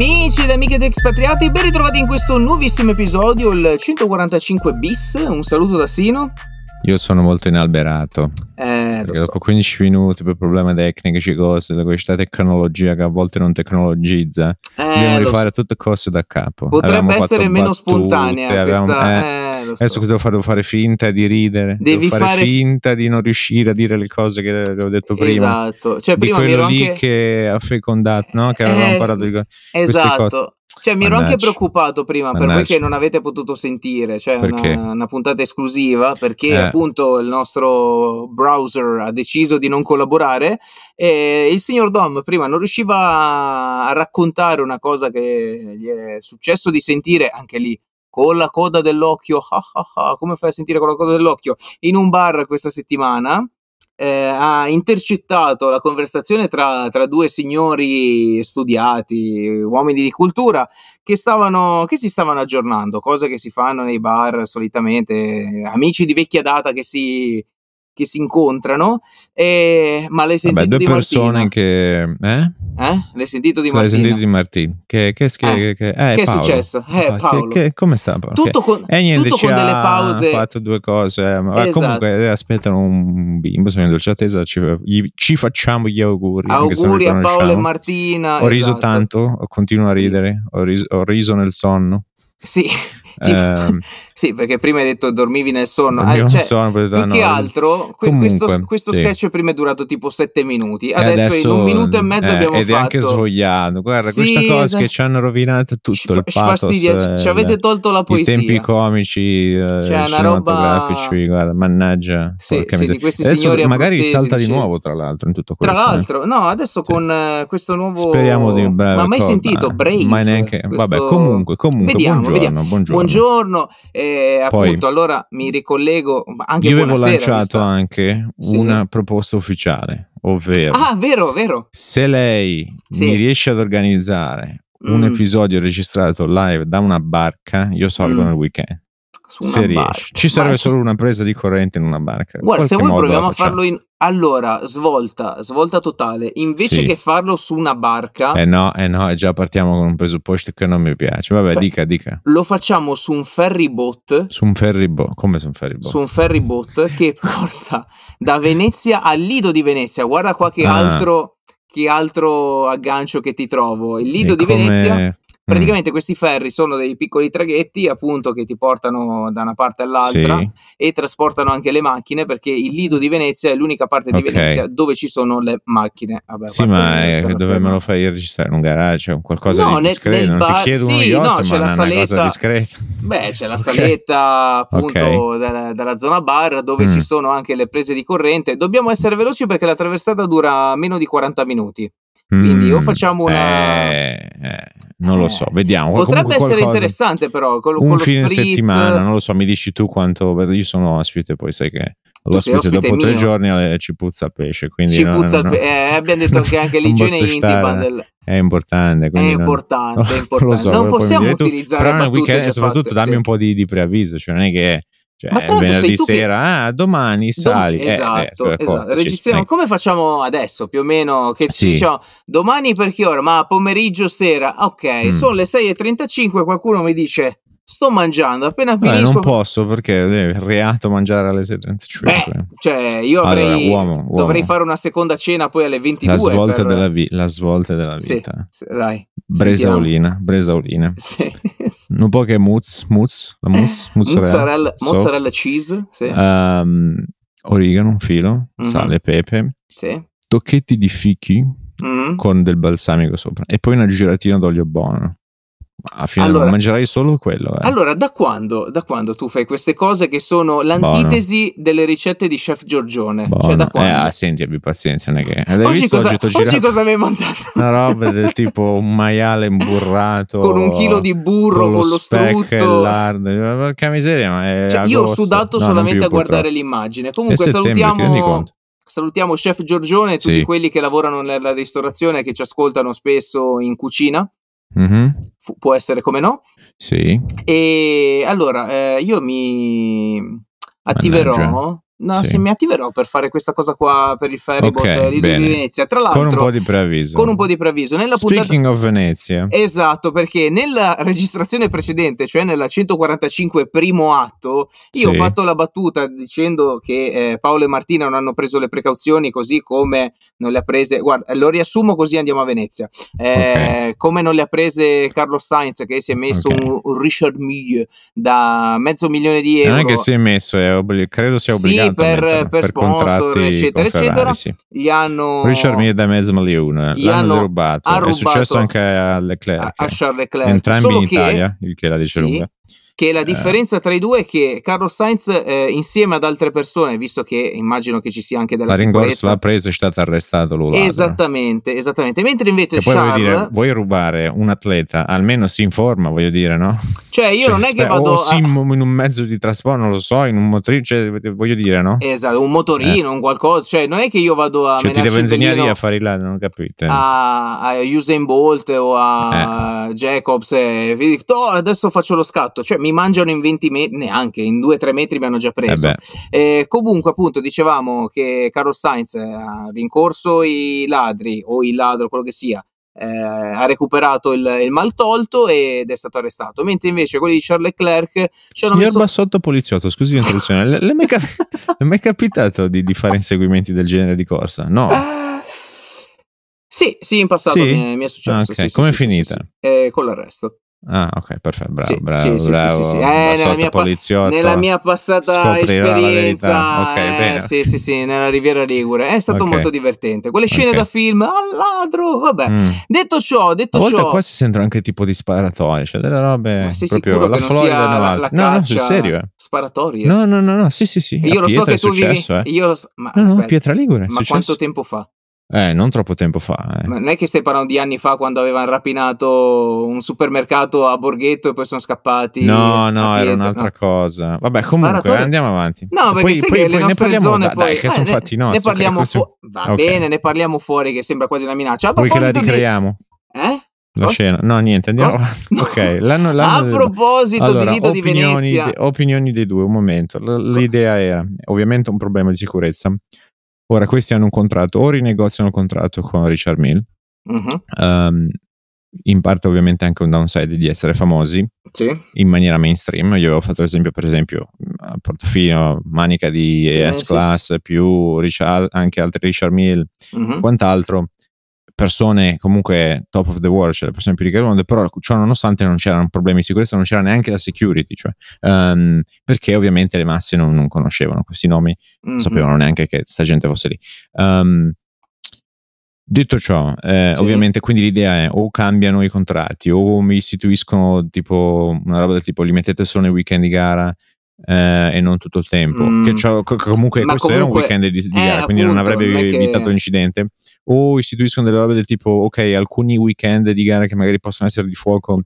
Amici ed amiche ed expatriati, ben ritrovati in questo nuovissimo episodio, il 145 bis. Un saluto da Sino. Io sono molto inalberato. Eh, Perché so. dopo 15 minuti per problemi tecnici, cose, da questa tecnologia che a volte non tecnologizza, dobbiamo Eh, lo rifare so. tutte cose da capo. Potrebbe Avevamo essere meno battute, spontanea avevamo- questa. eh, eh, so. Adesso cosa devo fare? Devo fare finta di ridere. Devi devo fare, fare- finta di non riuscire a dire le cose che avevo detto prima. Esatto. Cioè, Di prima mi quello lì anche. che ha fecondato, no? Che avevamo Eh, parlato di Esatto. Cioè, mi ero anche Mannaggia. preoccupato prima per voi Mannaggia. che non avete potuto sentire, cioè una, una puntata esclusiva, perché Eh. appunto il nostro browser ha deciso di non collaborare e il signor Dom prima non riusciva a raccontare una cosa che gli è successo di sentire anche lì con la coda dell'occhio, ah, ah, ah, come fai a sentire con la coda dell'occhio? In un bar questa settimana eh, ha intercettato la conversazione tra, tra due signori studiati, uomini di cultura, che, stavano, che si stavano aggiornando, cose che si fanno nei bar solitamente, amici di vecchia data che si, che si incontrano. E, ma l'hai sentito Vabbè, due di persone Martina? che... Eh? Eh? L'hai sentito di L'hai Martina? sentito di Martino? Che, che, che, Eh, che, eh, che è Paolo. successo? Eh, Ah, Paolo. che- come sta Paolo? Tutto con, E niente, tutto con delle ha pause. fatto due cose. eh, Ma Esatto. comunque eh, aspettano un bimbo, sono in dolce attesa. Ci, ci facciamo gli auguri. Auguri a Paolo e. Martina. Ho riso esatto. tanto, continuo a ridere. Ho riso, ho riso nel sonno. Sì, tipo- Ehm, sì, perché prima hai detto dormivi nel sonno. non cioè, so, poi ho detto, più no, che altro, que- questo, Comunque, questo sì. sketch prima è durato tipo sette minuti. E Adesso, in un minuto e mezzo eh, abbiamo ed fatto. è anche svogliato. Guarda, Sì, questa cosa esatto. che ci hanno rovinato tutto Ci, il pathos. fastidia, ci, eh, avete tolto la i poesia. tempi comici eh, Cioè, una roba- cinematografici, guarda, mannaggia. Sì, sì, di questi Adesso signori magari salta di nuovo, tra l'altro, in tutto Tra questo. eh. l'altro, no, adesso con eh, questo nuovo. Speriamo di breve Ma mai sentito. Brave? Ma neanche, vabbè, comunque, comunque, Vediamo, buongiorno. Buongiorno. Buongiorno, eh, Poi- appunto, allora mi ricollego. Anche Io avevo lanciato anche Sì. una proposta ufficiale, ovvero Ah, vero, vero. se lei Sì. mi riesce ad organizzare un Mm. episodio registrato live da una barca, io salgo Mm. nel weekend. Su una Se barca. riesce. Ci serve Ma- solo una presa di corrente in una barca. Guarda, se vuoi proviamo a farlo in... Allora, svolta, svolta totale. Invece Sì. che farlo su una barca, Eh no, eh no, e già partiamo con un presupposto che non mi piace. Vabbè, Fa- dica, dica. lo facciamo su un ferry boat, Su un ferryboat. Come su un ferryboat? su un ferry boat che porta da Venezia al Lido di Venezia. Guarda qua che Ah. altro che altro aggancio che ti trovo. Il Lido E di come- Venezia, Mm, praticamente questi ferri sono dei piccoli traghetti appunto che ti portano da una parte all'altra sì. e trasportano anche le macchine perché il Lido di Venezia è l'unica parte di Ok. Venezia dove ci sono le macchine. Vabbè, Sì, ma eh, dove me lo fai registrare? In un garage? Un qualcosa No, di nel- discreto? nel non bar- ti chiedo sì, yacht, no, c'è la saletta-. Beh, c'è la Ok. saletta appunto Ok. della, della zona bar dove Mm. ci sono anche le prese di corrente. Dobbiamo essere veloci perché la traversata dura meno di 40 minuti. Quindi o Mm, facciamo una- eh, eh, non lo Eh, so, vediamo. Potrebbe essere qualcosa- interessante però con, con Un lo fine spritz. settimana, non lo so, mi dici tu quanto. Io sono ospite, poi sai che l'ospite ospite dopo tre mio. giorni eh, ci puzza il pesce. Quindi Ci no, puzza no, il no. pe- eh, abbiamo detto che anche l'igiene intima del... È importante. è quindi non- importante, è importante. so, non possiamo direi tu, utilizzare però weekend, soprattutto fatte, dammi sì. un po' di, di preavviso, cioè non è che cioè, Ma venerdì tu che- sera, ah, domani Dom- sali. Eh, eh, esatto, scusa, esatto. accordaci, registriamo eh. come facciamo adesso più o meno che Sì. ci diciamo domani per che ora ma pomeriggio sera ok Mm. sono le 6.35 qualcuno mi dice sto mangiando appena finisco non posso perché è reato mangiare alle 6.35. Beh, cioè io Allora, avrei uomo, uomo. dovrei fare una seconda cena poi alle 22 la, svolta per- della vi- la svolta della vita. sì, dai Bresaolina, bresaolina. sì. Un po' che mousse, mousse, la mousse, mozzarella, mozzarella, so. mozzarella cheese sì, Ehm, origano, un filo, Mhm. sale, pepe, sì. tocchetti di fichi Mhm. con del balsamico sopra e poi una giratina d'olio buono. Alla fine Allora- non mangerai solo quello. Eh. Allora, da quando, da quando tu fai queste cose che sono l'antitesi delle ricette di Chef Giorgione? Buono. Cioè, da Eh, quando? ah, senti, abbi pazienza, non è che... Hai oggi, visto cosa, oggi oggi cosa mi hai mandato? una roba del tipo un maiale imburrato con un chilo di burro, con lo, speck e strutto. lardo. Porca miseria, ma è Cioè, io ho sudato No, solamente a guardare purtroppo. l'immagine. Comunque salutiamo, salutiamo Chef Giorgione e tutti Sì. quelli che lavorano nella ristorazione che ci ascoltano spesso in cucina. Mhm. Fu- può essere come no. Sì. E allora eh, io mi attiverò, Mannaggia. No, Sì. sì, mi attiverò per fare questa cosa qua per il ferryboat Ok, eh, di bene. Venezia. Tra Con un l'altro, po' di preavviso. con un po' di preavviso. Nella puntata Speaking of Venezia. Esatto, perché nella registrazione precedente, cioè nella 145 primo atto, io ho Sì. fatto la battuta dicendo che eh, Paolo e Martina non hanno preso le precauzioni così come non le ha prese, guarda, lo riassumo così andiamo a Venezia, Eh, come non le ha prese Carlos Sainz che si è messo Ok. un, un Richard Mille da mezzo milione di euro. Non è che si è messo, è obbli- credo sia Sì, per- per sponsor, eccetera, eccetera. sì. Gli hanno Richard milione, Gli l'hanno ha È successo rubato anche a Leclerc. a Charles Leclerc. Entrambi Solo in che- Italia, il che la dice Sì, lunga. Che la Eh. differenza tra i due è che Carlos Sainz eh, insieme ad altre persone, visto che immagino che ci sia anche della La sicurezza, l'ha presa e è stato arrestato lui. ladro. esattamente, esattamente. Mentre invece Che voglio Charles, dire, vuoi rubare un atleta, almeno si informa, voglio dire, no? cioè io Cioè, non è che spe- vado o a, in un mezzo di trasporto, non lo so, in un motorino, cioè, voglio dire, no? esatto, un motorino, un qualcosa, cioè non è che io vado a Cioè, ti devo insegnare a fare il non capite? a, a Usain Bolt o Eh. a Jacobs e vi dico, "Oh, adesso faccio lo scatto, cioè mi mangiano in 20 metri, neanche in 2-3 metri mi hanno già Eh preso. beh, Eh, comunque, appunto, dicevamo che Carlos Sainz ha rincorso i ladri o il ladro, quello che sia. eh, ha recuperato il, il mal tolto ed è stato arrestato. Mentre invece quelli di Charles Leclerc Signor messo. Bassotto Poliziotto, scusi l'introduzione, le, le è mai cap- le è mai capitato di, di fare inseguimenti del genere di corsa? No. Sì, sì, in passato Sì? mi, è, mi è successo. Ah, ok. sì, Com'è sì, sì, finita? Eh, con l'arresto. Ah, ok, perfetto, bravo, Sì, bravo, sì, sì, sì, bravo. sì, sì. Eh, nella mia pa-. Nella mia passata esperienza, verità. Ok, eh, bene. sì, sì, sì, nella Riviera Ligure, è stato Ok. molto divertente. Quelle scene Ok. da film, al ladro, vabbè. Mm. Detto ciò, detto A ciò, qua si sentono anche tipo di sparatorie, cioè delle robe ma sei proprio la Florida sia la, la No, no, sul serio, eh. sparatorie? No, no, no, no, sì, sì, sì. E io a lo so che tu è successo, vivi, eh. io lo so- ma No, no, Pietra Ligure ma quanto tempo fa? Eh, non troppo tempo fa. eh. Ma non è che stai parlando di anni fa quando avevano rapinato un supermercato a Borghetto e poi sono scappati? No, no, era un'altra No. cosa. Vabbè, comunque Sparatore- andiamo avanti. No, perché poi, sai poi- che poi le ne parliamo zone da- poi dai, che eh, sono ne- fatti nostri. Ne parliamo questo- fu- Va Ok. bene, ne parliamo fuori che sembra quasi una minaccia. A Vuoi che la proposito di ricreiamo? Eh? La Cosa? scena? No, niente, andiamo avanti. Ok, l'anno, l'anno A del- proposito Allora, di Lido di Venezia. de- opinioni dei due, un momento. L- l'idea era ovviamente un problema di sicurezza. Ora, questi hanno un contratto, o rinegoziano il contratto con Richard Mill, Mhm, ehm, in parte ovviamente anche un downside di essere famosi Sì. in maniera mainstream. Io avevo fatto l'esempio, per esempio, a Portofino, Manica di Sì, ES sì, Class, più Richard- anche altri Richard Mill, mhm. quant'altro. Persone comunque top of the world, cioè le persone più ricche del mondo, però ciò nonostante non c'erano problemi di sicurezza, non c'era neanche la security, cioè, ehm, perché ovviamente le masse non, non conoscevano questi nomi, non Mhm. sapevano neanche che sta gente fosse lì. Ehm, detto ciò, eh, Sì. ovviamente quindi l'idea è o cambiano i contratti o mi istituiscono tipo una roba del tipo li mettete solo nei weekend di gara eh, e non tutto il tempo. Mm. Che co- comunque Ma questo era un comunque- weekend di, di eh, gara, quindi non appunto, avrebbe non che- evitato l'incidente. O istituiscono delle robe del tipo ok, alcuni weekend di gara che magari possono essere di fuoco.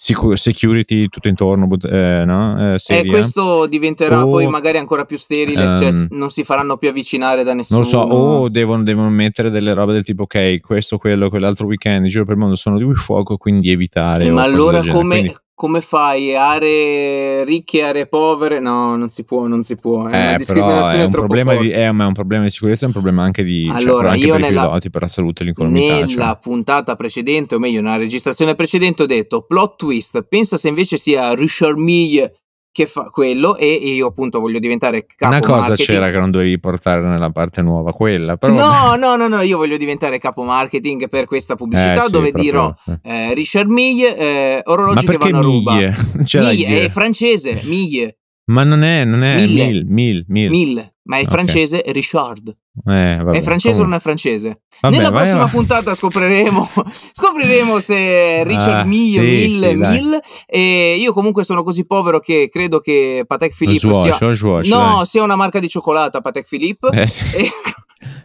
security tutto intorno, eh, no? Eh, E seria. questo diventerà O- poi magari ancora più sterile, cioè Ehm, non si faranno più avvicinare da nessuno. Non lo so, o devono, devono mettere delle robe del tipo, ok, questo, quello, quell'altro weekend in giro per il mondo sono di fuoco, quindi evitare. Eh, ma allora come, Quindi, come fai? Aree ricche, aree povere? No, non si può, non si può. È eh, una discriminazione è un, troppo problema forte. di, è, ma è un problema di sicurezza, è un problema anche di cioè, Allora, anche io per i nella- piloti, per la salute e l'incolumità. Nella cioè. puntata precedente, o meglio, nella registrazione precedente, ho detto plot twist. Pensa se invece sia Richard Mille che fa quello, e io appunto voglio diventare capo Una cosa marketing. c'era che non dovevi portare nella parte nuova, quella, però No, no, no, no, io voglio diventare capo marketing per questa pubblicità Eh, sì, dove dirò eh, Richard Mille, eh, orologi che vanno a ruba. miglie? È francese, Mille, Ma non è, non è Mille. mil, mil, mil. Mille, ma è Ok. francese Richard. Eh, vabbè, è francese o non comunque. è francese? Vabbè, Nella vai prossima avanti. puntata scopriremo, scopriremo se Richard Ah, Mille, sì, Mille, sì, dai. Mille. E io comunque sono così povero che credo che Patek Philippe sia... Swatch, lo Swatch, No, sia una marca di cioccolata Patek Philippe. dai. Eh, sì. E-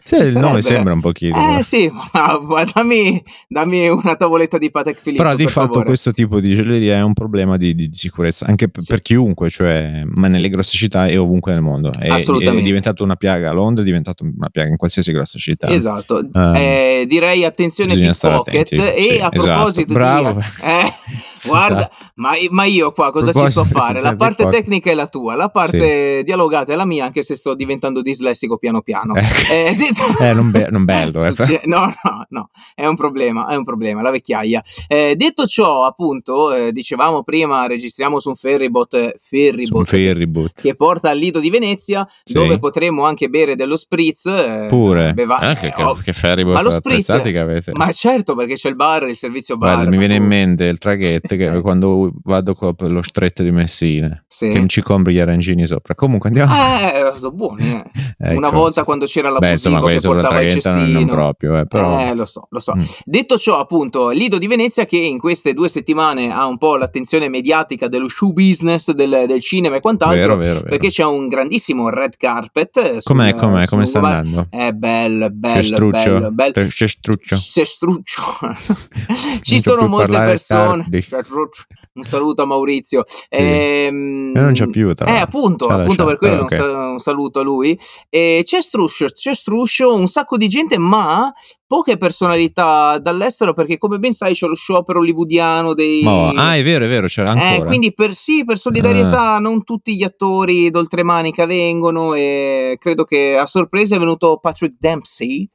Sì, il nome sembra un pochino. Eh sì, ma dammi, dammi una tavoletta di Patek Philippe. Però di per fatto favore. questo tipo di gioielleria è un problema di, di- sicurezza anche per, Sì. per chiunque, cioè, ma nelle Sì. grosse città e ovunque nel mondo. È, Assolutamente. è diventato una piaga a Londra, è diventato una piaga in qualsiasi grossa città. Esatto, Ehm, Eh, direi attenzione pickpocket e sì, a esatto. proposito Bravo. di... eh, Guarda, Esatto. ma, ma io qua cosa ci sto a fare? La Sandy parte tecnica è la tua, la parte dialogata è la mia, anche se sto diventando dislessico piano piano. Eh, detto- Eh, non, be- non bello, eh, No, no, no, è un problema, è un problema, la vecchiaia. Eh, detto ciò, appunto, eh, dicevamo prima, registriamo su un ferryboat, un ferryboat ferryboat. che porta al Lido di Venezia, Sì. dove potremo anche bere dello spritz. eh, Pure. beva- Ah, che, eh, oh, che ferryboat ma lo spritz- che avete. ma certo, perché c'è il bar, il servizio bar. Guarda, mi viene in mente il traghetto che quando vado per lo stretto di Messina, Sì. che non ci compri gli arancini sopra. Comunque andiamo. Eh, sono buoni. eh. Ecco, Una volta sì. quando c'era la Beh, insomma, che portava il cestino. non proprio, eh, però. Eh, lo so, lo so. Mm. Detto ciò, appunto, Lido di Venezia che in queste due settimane ha un po' l'attenzione mediatica dello show business, del, del cinema e quant'altro, Vero, vero, vero. perché c'è un grandissimo red carpet. eh, sul- Com'è, com'è, come sta lungomare. andando? È bello, è C'è bello, struccio? bello, bello. C'è- struccio? C'è struccio. Ci sono molte persone. tardi. Un saluto a Maurizio. Ehm, E non c'è più, tra Eh, appunto, appunto per quello un, sa- un saluto a lui. E c'è Struscio, c'è Struscio, un sacco di gente, ma poche personalità dall'estero, perché come ben sai c'è lo sciopero hollywoodiano dei... Ma- ah, è vero, è vero, c'era ancora. Ah. Eh, quindi per sì, per solidarietà, non tutti gli attori d'oltremanica vengono e credo che a sorpresa è venuto Patrick Dempsey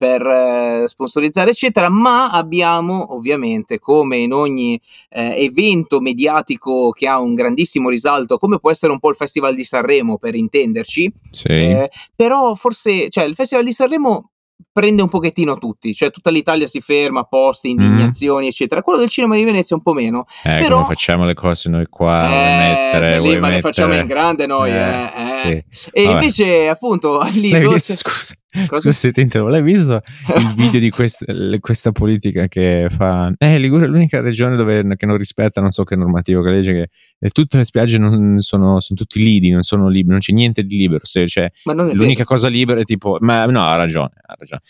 per eh, sponsorizzare eccetera, ma abbiamo ovviamente come in ogni eh, evento mediatico che ha un grandissimo risalto, come può essere un po' il Festival di Sanremo per intenderci, Sì. eh, però forse, cioè il Festival di Sanremo prende un pochettino tutti, cioè tutta l'Italia si ferma, posti, indignazioni, eccetera. Quello del cinema di Venezia un po' meno. eh, però- come facciamo le cose noi qua? Eh, mettere, lì, ma le mettere- facciamo in grande noi, Eh, eh, eh. sì. E Vabbè. invece, appunto, lì dove scusa, Cosa? scusa se ti interrompo, l'hai visto il video di quest- questa politica che fa eh Liguria è l'unica regione dove che non rispetta non so che normativo che legge che tutte le spiagge non sono, sono tutti lidi non sono liberi non c'è niente di libero se c'è Ma non è l'unica cosa libera è tipo ma no ha ragione ha ragione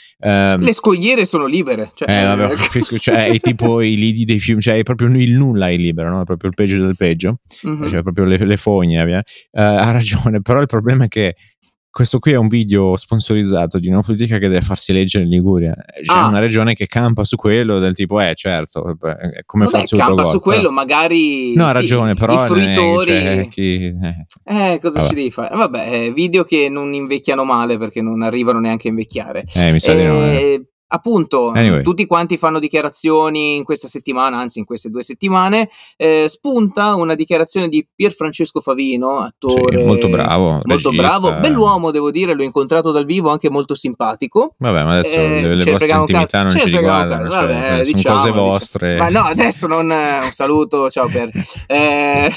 vero. Le scogliere sono libere. Cioè, eh, vabbè, capisco, cioè, è tipo i lidi dei film, cioè è proprio il nulla è libero, no? È proprio il peggio del peggio, mhm. cioè proprio le, le fogne. Eh, ha ragione, però il problema è che questo qui è un video sponsorizzato di una politica che deve farsi leggere in Liguria. C'è Ah. una regione che campa su quello, del tipo, eh, certo, come Vabbè, farsi campa autogol, su quello, però- magari No, ha sì, ragione, però i che fruitori. c'è chi- eh. Eh, cosa Vabbè. ci devi fare? Vabbè, eh, video che non invecchiano male perché non arrivano neanche a invecchiare. Eh, mi sa di no. eh. Appunto, Anyway. tutti quanti fanno dichiarazioni in questa settimana, anzi in queste due settimane. eh, spunta una dichiarazione di Pier Francesco Favino, attore Sì, molto bravo, molto regista. bravo, bell'uomo, devo dire. L'ho incontrato dal vivo, anche molto simpatico. Vabbè, ma adesso Eh, le, le vostre intimità cazzo, non ci riguardano, cazzo. cioè, Vabbè, sono diciamo, cose diciamo. vostre. Ma no, adesso non. eh, Un saluto, ciao Per. Eh,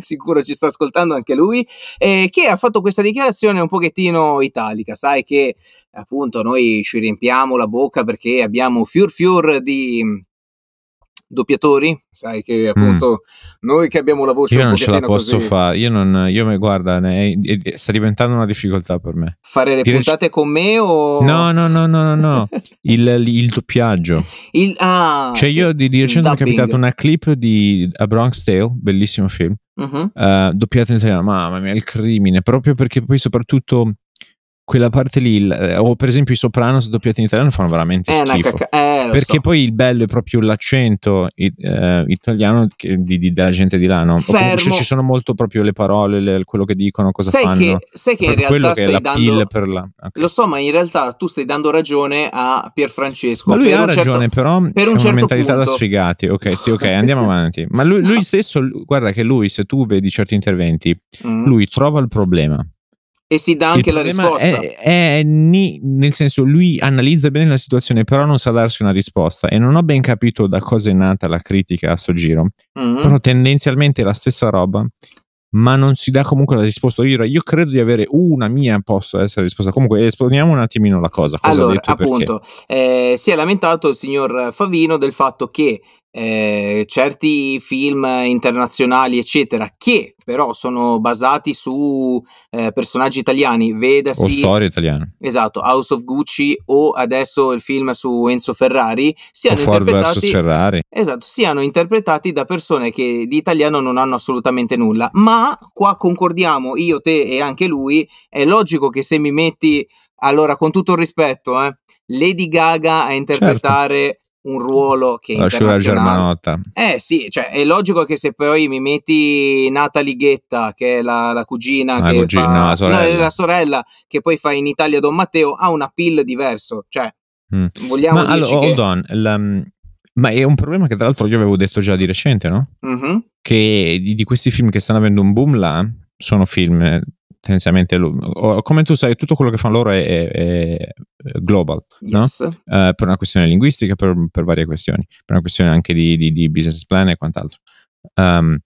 sicuro ci sta ascoltando anche lui. eh, che ha fatto questa dichiarazione un pochettino italica. Sai che appunto noi ci riempiamo la bocca perché abbiamo fior fior di doppiatori. Sai che appunto noi che abbiamo la voce Mm. Io un non ce la posso fare, io non, io mi guarda, ne- è- è- sta diventando una difficoltà per me. fare le Dire- puntate con me o. No, no, no, no, no, no. Il, il doppiaggio. Il, ah, cioè, sì. io di, di recente mi è capitato una clip di A Bronx Tale, bellissimo film, Mhm. eh, doppiato in italiano. Mamma mia, il crimine, proprio perché poi soprattutto quella parte lì, eh, o per esempio i Sopranos doppiati in italiano fanno veramente una schifo. cacca- eh, Perché so. poi il bello è proprio l'accento eh, italiano di- di- della gente di là, no? Comunque ci sono molto proprio le parole, le- quello che dicono, cosa sai fanno. che, sai che in realtà che stai dando per la... ok. lo so ma in realtà tu stai dando ragione a Pierfrancesco Ma lui ha certo- ragione, però per è un una certo mentalità da punto. sfigati. Ok, sì, ok, andiamo avanti. Ma lui, lui stesso, guarda che lui, se tu vedi certi interventi, Mm. lui trova il problema. E si dà anche la risposta È, è ni- nel senso, lui analizza bene la situazione, però non sa darsi una risposta. E non ho ben capito da cosa è nata la critica a sto giro. Mm. Però tendenzialmente è la stessa roba. Ma non si dà comunque la risposta. Io, io credo di avere una mia possa essere risposta. Comunque, esponiamo un attimino la cosa. Cosa allora appunto eh, si è lamentato il signor Favino del fatto che eh, certi film internazionali eccetera che però sono basati su eh, personaggi italiani O vedasi storia italiana. Esatto, House of Gucci o adesso il film su Enzo Ferrari O siano Ford vs interpretati Ferrari. Esatto, siano interpretati da persone che di italiano non hanno assolutamente nulla, ma qua concordiamo io, te e anche lui, è logico che se mi metti, allora con tutto il rispetto, eh, Lady Gaga a interpretare un ruolo che internazionale. germanotta. Eh sì, cioè è logico che se poi mi metti Natalie Ghetta, che è la, la cugina La che cugina, fa no, la sorella. è la sorella che poi fa in Italia Don Matteo, ha un appeal diverso, cioè Mm. vogliamo Ma dirci allora, che hold on. la- mm, ma è un problema che tra l'altro io avevo detto già di recente, no? Mhm, Che di, di questi film che stanno avendo un boom là, sono film eh, tendenzialmente, come tu sai, tutto quello che fanno loro è, è- è global, no? yes. Eh, per una questione linguistica, per, per varie questioni, per una questione anche di, di- di business plan e quant'altro. Um,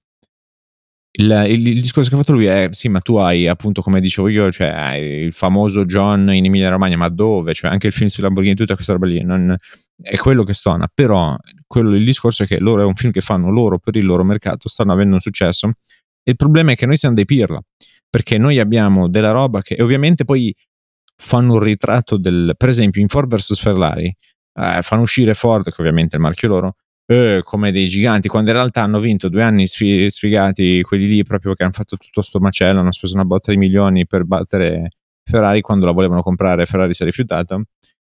il, il- il discorso che ha fatto lui è: sì, ma tu hai appunto, come dicevo io, cioè il famoso John in Emilia Romagna, ma dove? Cioè, anche il film su Lamborghini, tutta questa roba lì, non- è quello che stona. Però quello- il discorso è che loro è un film che fanno loro per il loro mercato, stanno avendo un successo. Il problema è che noi siamo dei pirla perché noi abbiamo della roba che ovviamente poi fanno un ritratto del per esempio in Ford vs Ferrari eh, fanno uscire Ford che ovviamente è il marchio loro eh, come dei giganti quando in realtà hanno vinto due anni sfi- sfigati quelli lì proprio che hanno fatto tutto sto macello hanno speso una botta di milioni per battere Ferrari quando la volevano comprare Ferrari si è rifiutata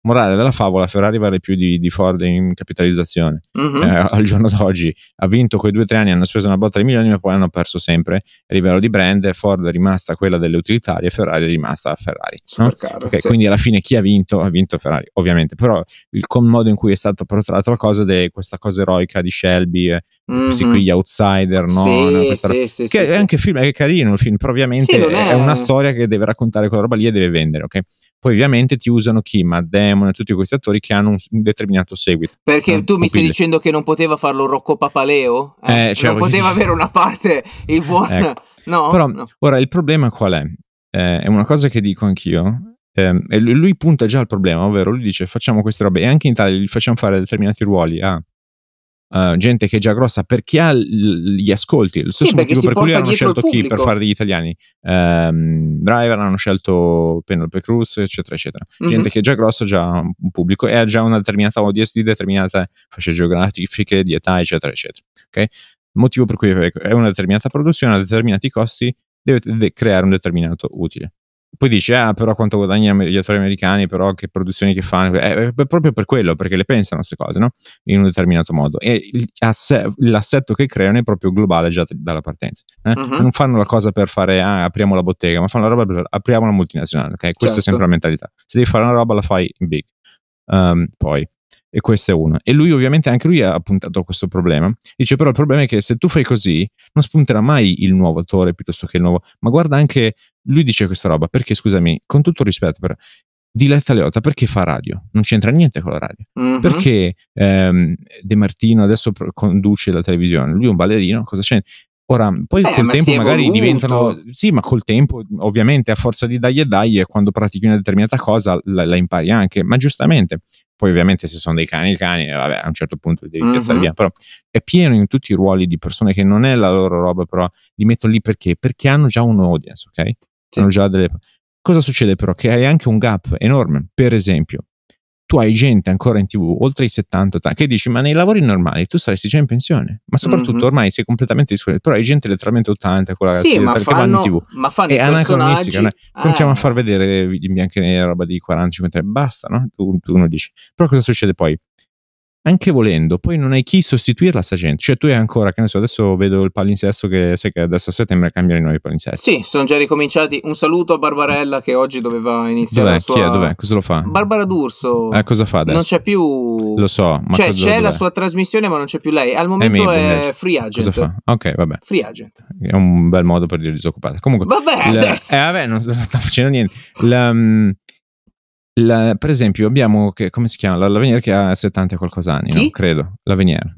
morale della favola Ferrari vale più di, di Ford in capitalizzazione Mhm. eh, al giorno d'oggi ha vinto quei due o tre anni, hanno speso una botta di milioni, ma poi hanno perso sempre a livello di brand. Ford è rimasta quella delle utilitarie, Ferrari è rimasta Ferrari. no? Supercar, Ok, sì. Quindi alla fine chi ha vinto? Ha vinto Ferrari, ovviamente. Però il modo in cui è stato portato la cosa di questa cosa eroica di Shelby, eh, questi Mhm. qui gli outsider, no? Sì, sì, sì, che è anche film, è carino il film, però ovviamente è... è- una storia che deve raccontare quella roba lì e deve vendere, ok? Poi ovviamente ti usano chi? Matt Damon e tutti questi attori che hanno un, un determinato seguito. Perché no, tu mi stai dicendo che non poteva farlo Rocco Papaleo? Eh, cioè, non poteva avere una parte il buon... Ecco. No, Però no. ora il problema qual è? Eh, è una cosa che dico anch'io. ehm, e lui, lui punta già al problema, ovvero lui dice facciamo queste robe e anche in Italia gli facciamo fare determinati ruoli a eh, gente che è già grossa perché ha l- gli ascolti. Lo stesso perché motivo per cui hanno scelto chi per fare degli italiani. Ehm, Driver hanno scelto Penelope Cruz, eccetera, eccetera. Gente Mhm. che è già grossa, già ha un pubblico e ha già una determinata audience di determinate fasce geografiche, di età, eccetera, eccetera. Ok? Motivo per cui è una determinata produzione, a determinati costi, deve, deve creare un determinato utile. Poi dice, ah, però quanto guadagnano gli attori americani, però che produzioni che fanno. Eh, eh, proprio per quello, perché le pensano queste cose, no? In un determinato modo. E l'assetto che creano è proprio globale già dalla partenza. eh? Mhm. Non fanno la cosa per fare, ah, apriamo la bottega, ma fanno la roba per apriamo la multinazionale, ok? Questa Certo. è sempre la mentalità. Se devi fare una roba, la fai in big. Um, poi, e questo è uno. E lui, ovviamente, anche lui ha puntato a questo problema. Dice, però, il problema è che se tu fai così, non spunterà mai il nuovo attore piuttosto che il nuovo. Ma guarda anche, lui dice questa roba perché, scusami, con tutto il rispetto, però, Diletta Leotta perché fa radio? Non c'entra niente con la radio. Mhm. Perché ehm, De Martino adesso conduce la televisione? Lui è un ballerino, cosa c'è? Ora, poi Eh, col ma tempo magari evoluto. diventano. Sì, ma col tempo, ovviamente, a forza di dai e dai, e quando pratichi una determinata cosa la, la impari anche, ma giustamente. Poi, ovviamente, se sono dei cani, i cani, eh, vabbè, a un certo punto li devi Mhm. piazzare via. Però è pieno in tutti i ruoli di persone che non è la loro roba, però li mettono lì perché? Perché hanno già un audience, ok? Hanno già delle. Cosa succede però? Che hai anche un gap enorme. Per esempio, tu hai gente ancora in tv oltre i 70 80, che dici ma nei lavori normali tu saresti già in pensione ma soprattutto Mhm. ormai sei completamente disconnetto però hai gente letteralmente 80 con ragazzi Sì, ma che vanno in fanno, tv ma fanno è anacronistica no? continuiamo Eh, a far vedere in bianco e nero roba di 40 50 anni basta no? tu, tu uno dici però cosa succede poi anche volendo poi non hai chi sostituirla a sta gente cioè tu hai ancora che ne so adesso vedo il palinsesto che sai che adesso a settembre cambiano i nuovi palinsesti Sì, sono già ricominciati. Un saluto a Barbarella che oggi doveva iniziare dov'è? la sua... chi è? dov'è? cosa lo fa? Barbara D'Urso. Eh, cosa fa adesso? Non c'è più... lo so ma cioè, cosa, c'è la dov'è? sua trasmissione, ma non c'è più lei. Al momento è invece. free cosa agent. fa? ok vabbè Free agent. è un bel modo per dire disoccupata. Comunque, Vabbè, il- adesso. eh, vabbè, non sta, facendo niente. La, mm, la- per esempio, abbiamo che, come si chiama? La Lavenier che ha 70 e qualcosa anni, no? credo. Lavenier.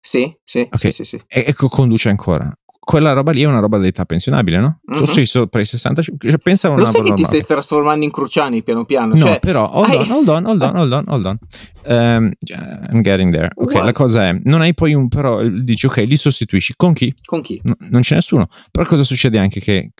Sì, sì, Ok. sì, sì, sì. E ecco, conduce ancora. Quella roba lì è una roba d'età pensionabile, no? Mhm. Sono sei sopra i 60. Cioè, pensa una Lo sai che ti stai trasformando in Cruciani piano piano? No, cioè, però, hold hai- on, hold on, hold on, hold on, hold on. Ehm, I'm getting there. Ok, What? la cosa è, non hai poi un, però, dici, ok, li sostituisci con chi? Con chi? No, non c'è nessuno. Però cosa succede anche che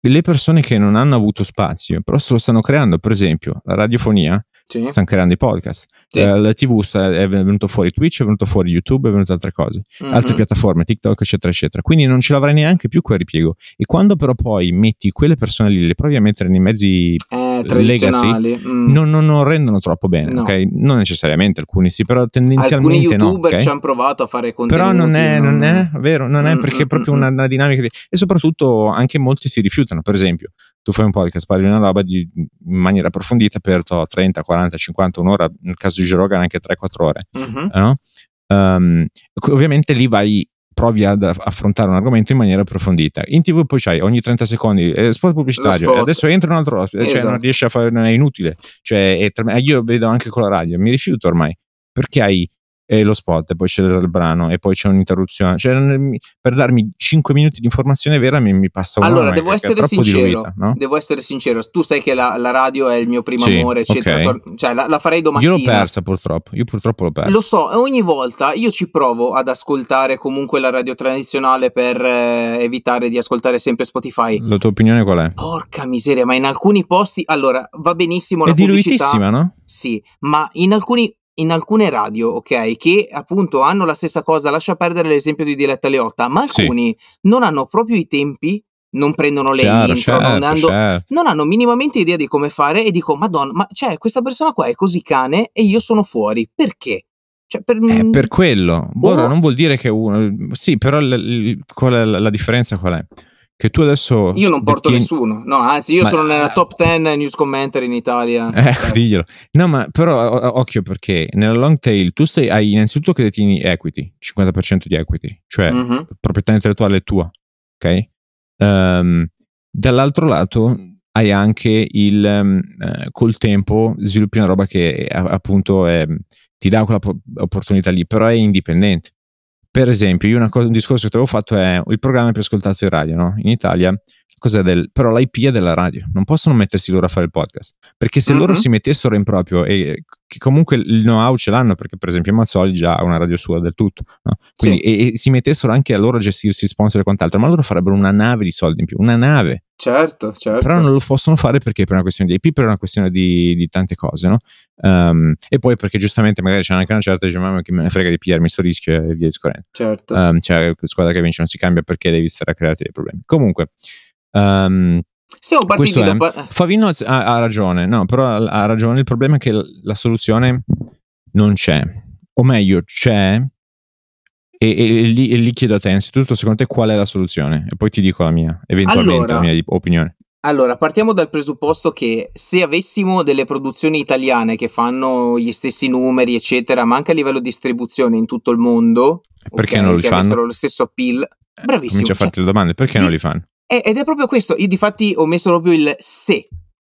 le persone che non hanno avuto spazio, però se lo stanno creando, per esempio, la radiofonia, Sì. stanno creando i podcast, Sì. Eh, la TV sta- è venuto fuori Twitch, è venuto fuori YouTube, è venuto altre cose, Mhm. altre piattaforme, TikTok, eccetera, eccetera. Quindi non ce l'avrai neanche più quel ripiego. E quando però poi metti quelle persone lì, le provi a mettere nei mezzi Eh, tradizionali mm. non, non, non, rendono troppo bene, no. ok? Non necessariamente alcuni sì, però tendenzialmente alcuni youtuber no, okay? ci hanno provato a fare contenuti. Però non è, non è vero, non è mm, perché è proprio una, una dinamica di... e soprattutto anche molti si rifiutano, per esempio, tu fai un podcast, parli una roba di, in maniera approfondita per to, 30, 40, 50, un'ora, nel caso di Joe anche 3-4 ore, mm-hmm. no? Um, ovviamente lì vai provi ad affrontare un argomento in maniera approfondita. In tv poi c'hai ogni 30 secondi eh, spot pubblicitario, spot. adesso entra un altro ospite, esatto. cioè non esatto. riesci a fare, è inutile. Cioè, è, io vedo anche con la radio, mi rifiuto ormai, perché hai e lo spot, e poi c'è il brano, e poi c'è un'interruzione. Cioè, per darmi 5 minuti di informazione vera mi, mi passa una Allora, devo essere sincero. Diluita, no? Devo essere sincero. Tu sai che la, la radio è il mio primo sì, amore, eccetera. Okay. Cioè, la, la, farei domattina. Io l'ho persa purtroppo. Io purtroppo l'ho persa. Lo so, e ogni volta io ci provo ad ascoltare comunque la radio tradizionale per eh, evitare di ascoltare sempre Spotify. La tua opinione qual è? Porca miseria, ma in alcuni posti. Allora, va benissimo è la pubblicità. no? Sì, ma in alcuni in alcune radio, ok, che appunto hanno la stessa cosa, lascia perdere l'esempio di Diletta Leotta, ma alcuni sì. non hanno proprio i tempi, non prendono le certo, intro, certo, non, hanno, certo. non, hanno, minimamente idea di come fare e dico, madonna, ma cioè questa persona qua è così cane e io sono fuori, perché? Cioè, per, è per quello. Oh. Ora non vuol dire che uno... Sì, però l- l- qual è la, la differenza qual è? Che tu adesso... Io non porto detieni... nessuno, no, anzi io ma... sono nella top 10 news commentary in Italia. Ecco, diglielo. No, ma però occhio perché nella long tail tu sei, hai innanzitutto che detieni equity, 50% di equity, cioè mm-hmm. proprietà intellettuale tua, ok? Um, dall'altro lato hai anche il... Um, uh, col tempo sviluppi una roba che appunto è, ti dà quella opportunità lì, però è indipendente. Per esempio, io cosa, un discorso che avevo fatto è il programma più ascoltato in radio, no? In Italia, cos'è del, però l'IP è della radio, non possono mettersi loro a fare il podcast, perché se mm-hmm. loro si mettessero in proprio e che comunque il know-how ce l'hanno, perché per esempio Mazzoli già ha una radio sua del tutto, no? Quindi, sì. e, e, si mettessero anche a loro a gestirsi sponsor e quant'altro, ma loro farebbero una nave di soldi in più, una nave. Certo, certo. Però non lo possono fare perché per una questione di IP, per una questione di, di tante cose, no? Um, e poi perché giustamente magari c'è anche una certa, dice, ma che me ne frega di pigliarmi sto rischio e via discorrendo. Certo. Um, cioè, squadra che vince non si cambia perché devi stare a crearti dei problemi. Comunque, um, siamo partiti da... È, Favino ha, ha, ragione, no, però ha, ha, ragione. Il problema è che la, la soluzione non c'è, o meglio, c'è, e, e, lì, e, lì, chiedo a te, innanzitutto, secondo te qual è la soluzione? E poi ti dico la mia, eventualmente allora, la mia opinione. Allora, partiamo dal presupposto che se avessimo delle produzioni italiane che fanno gli stessi numeri, eccetera, ma anche a livello di distribuzione in tutto il mondo, perché okay, non li fanno? avessero lo stesso appeal, eh, bravissimo. Comincia a farti cioè, le domande, perché di, non li fanno? Ed è proprio questo, io di fatti ho messo proprio il se,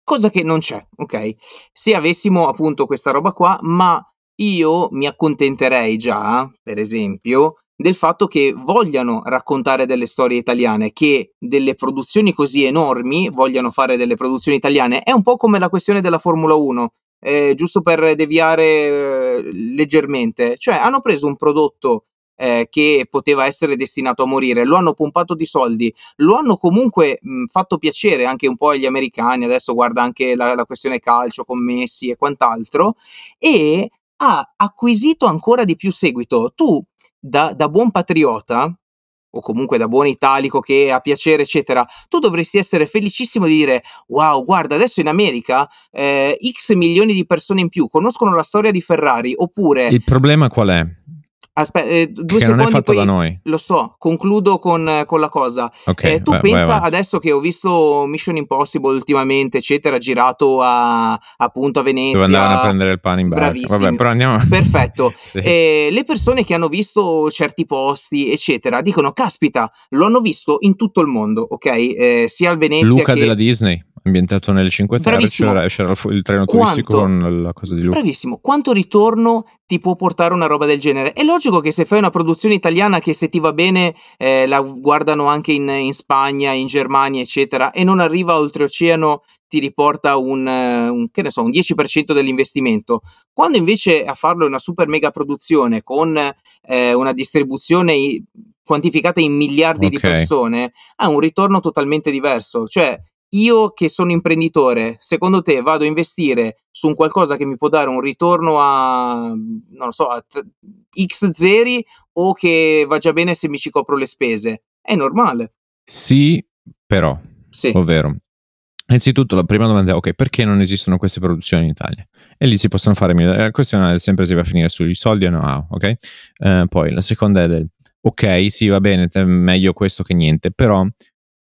cosa che non c'è, ok? Se avessimo appunto questa roba qua, ma io mi accontenterei già, per esempio, del fatto che vogliano raccontare delle storie italiane, che delle produzioni così enormi vogliano fare delle produzioni italiane. È un po' come la questione della Formula 1, eh, giusto per deviare eh, leggermente. Cioè, hanno preso un prodotto eh, che poteva essere destinato a morire, lo hanno pompato di soldi, lo hanno comunque mh, fatto piacere anche un po' agli americani, adesso guarda anche la, la questione calcio, commessi e quant'altro, e ha acquisito ancora di più seguito. Tu, da, da buon patriota, o comunque da buon italico che ha piacere, eccetera, tu dovresti essere felicissimo di dire: Wow, guarda, adesso in America eh, X milioni di persone in più conoscono la storia di Ferrari. Oppure. Il problema qual è? Aspetta, eh, due che secondi. Non è fatto poi, da noi. Lo so, concludo con, con la cosa. Okay, eh, tu vai, pensa vai, vai. adesso che ho visto Mission Impossible ultimamente, eccetera, girato a, appunto a Venezia. Dove andavano a prendere il pane in barca. Bravissimo. Vabbè, però andiamo. Perfetto. sì. eh, le persone che hanno visto certi posti, eccetera, dicono: Caspita, lo hanno visto in tutto il mondo, ok? Eh, sia al Venezia Luca che... della Disney ambientato nelle 5 Terre c'era, c'era, il treno turistico Quanto, con la cosa di Luca. Bravissimo. Quanto ritorno ti può portare una roba del genere? È logico che se fai una produzione italiana che se ti va bene eh, la guardano anche in, in, Spagna, in Germania, eccetera, e non arriva oltreoceano ti riporta un, un, che ne so, un 10% dell'investimento. Quando invece a farlo è una super mega produzione con eh, una distribuzione quantificata in miliardi okay. di persone, ha un ritorno totalmente diverso. Cioè, io che sono imprenditore, secondo te vado a investire su un qualcosa che mi può dare un ritorno a, non lo so, a x zeri o che va già bene se mi ci copro le spese? È normale. Sì, però, sì. ovvero, Innanzitutto la prima domanda è ok, perché non esistono queste produzioni in Italia? E lì si possono fare mille. La questione è sempre se va a finire sui soldi o no, ok? Uh, poi la seconda è del ok, sì, va bene, meglio questo che niente, però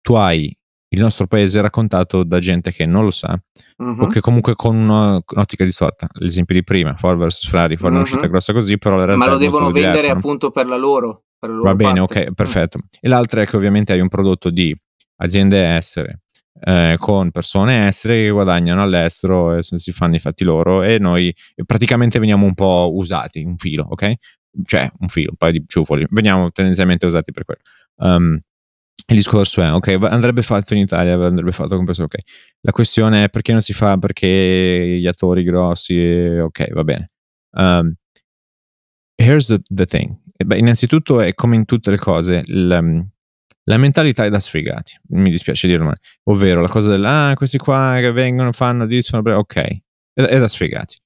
tu hai il nostro paese raccontato da gente che non lo sa uh-huh. o che comunque con una, un'ottica distorta. L'esempio di prima, Ford vs Ferrari, Ford uh-huh. è una uscita grossa così, però la realtà Ma lo devono vendere diversa, appunto per la loro. Per la loro Va bene, parte. ok, perfetto. E l'altra è che ovviamente hai un prodotto di aziende estere eh, con persone estere che guadagnano all'estero e si fanno i fatti loro e noi praticamente veniamo un po' usati, un filo, ok? Cioè un filo, un paio di ciufoli, veniamo tendenzialmente usati per quello. Um, il discorso è, ok, andrebbe fatto in Italia, andrebbe fatto con persone, ok. La questione è perché non si fa, perché gli attori grossi, ok, va bene. Um, here's the, the thing. Beh, innanzitutto è come in tutte le cose, il, la mentalità è da sfigati, mi dispiace dirlo, ma, ovvero la cosa del ah, questi qua che vengono, fanno, disfono, ok, è, è, da sfigati.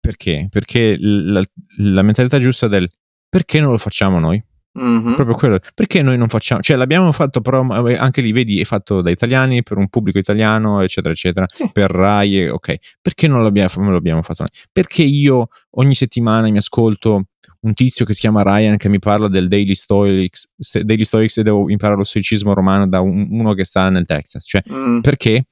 Perché? Perché la, la, mentalità giusta del perché non lo facciamo noi? Mm-hmm. Proprio quello, perché noi non facciamo, cioè l'abbiamo fatto però anche lì, vedi, è fatto da italiani per un pubblico italiano, eccetera, eccetera, sì. per Rai, ok, perché non l'abbiamo, non l'abbiamo fatto noi? Perché io ogni settimana mi ascolto un tizio che si chiama Ryan che mi parla del Daily Stoics, Daily Stoics e devo imparare lo stoicismo romano da un, uno che sta nel Texas. Cioè, mm. perché?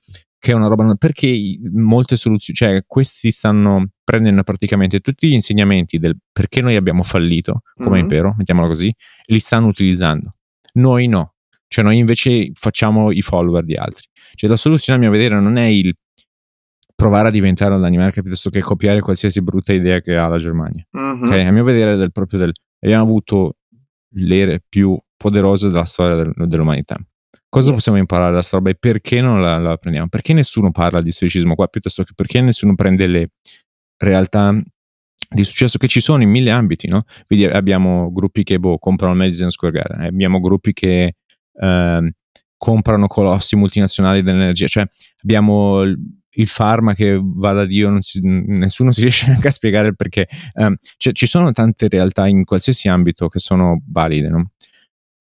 Che è una roba. Perché molte soluzioni, cioè, questi stanno prendendo praticamente tutti gli insegnamenti del perché noi abbiamo fallito come mm. impero, mettiamolo così, li stanno utilizzando. Noi no. Cioè, noi invece facciamo i follower di altri. Cioè, la soluzione, a mio vedere, non è il provare a diventare un Danimarca piuttosto che copiare qualsiasi brutta idea che ha la Germania. Uh-huh. Okay? A mio vedere, del, proprio del, abbiamo avuto l'ere più poderose della storia del, dell'umanità. Cosa yes. possiamo imparare da questa roba e perché non la, la, prendiamo? Perché nessuno parla di stoicismo qua piuttosto che perché nessuno prende le realtà di successo che ci sono in mille ambiti, no? Quindi abbiamo gruppi che boh, comprano Madison Square Garden, abbiamo gruppi che eh, comprano colossi multinazionali dell'energia, cioè abbiamo il farma che va da Dio, si, nessuno si riesce neanche a spiegare il perché. Um, cioè, ci sono tante realtà in qualsiasi ambito che sono valide, no?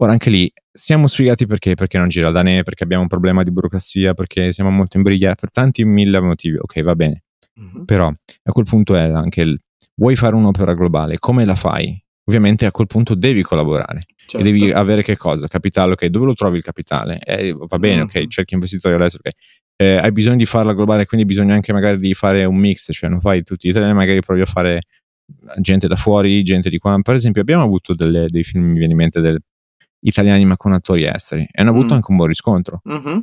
Ora anche lì siamo sfigati perché? Perché non gira da ne, perché abbiamo un problema di burocrazia, perché siamo molto imbrigliati, per tanti mille motivi. Ok, va bene. Mm-hmm. Però a quel punto è anche il vuoi fare un'opera globale, come la fai? Ovviamente a quel punto devi collaborare certo. e devi avere che cosa? Capitale, ok, dove lo trovi il capitale? Eh, va bene, mm-hmm. ok, cerchi investitori all'estero, ok eh, hai bisogno di farla globale, quindi bisogna anche magari di fare un mix, cioè non fai tutti italiani, magari provi a fare gente da fuori, gente di qua. Per esempio, abbiamo avuto delle, dei film, mi viene in mente, del, italiani ma con attori esteri e hanno avuto mm. anche un buon riscontro. Mm-hmm.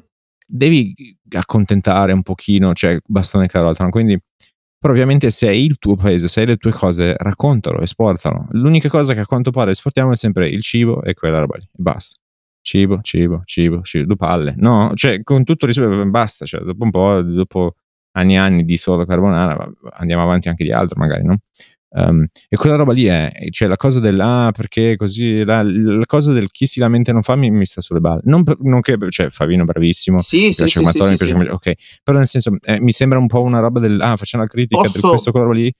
Devi accontentare un pochino, cioè bastone e carota, no? quindi però ovviamente se è il tuo paese, se hai le tue cose, raccontalo, esportalo. L'unica cosa che a quanto pare esportiamo è sempre il cibo e quella roba lì, e basta cibo, cibo, cibo, cibo, due palle. No, cioè con tutto il rispetto basta, cioè dopo un po', dopo anni e anni di solo carbonara, andiamo avanti anche di altro magari, no? Um, e quella roba lì è, cioè la cosa del ah perché così, la, la cosa del chi si lamenta e non fa mi, mi sta sulle balle. Non, non che, cioè Favino bravissimo, sì, sì, sì, sì, sì, sì. ok, però nel senso eh, mi sembra un po' una roba del ah facciamo la critica Posso... di questo quella roba lì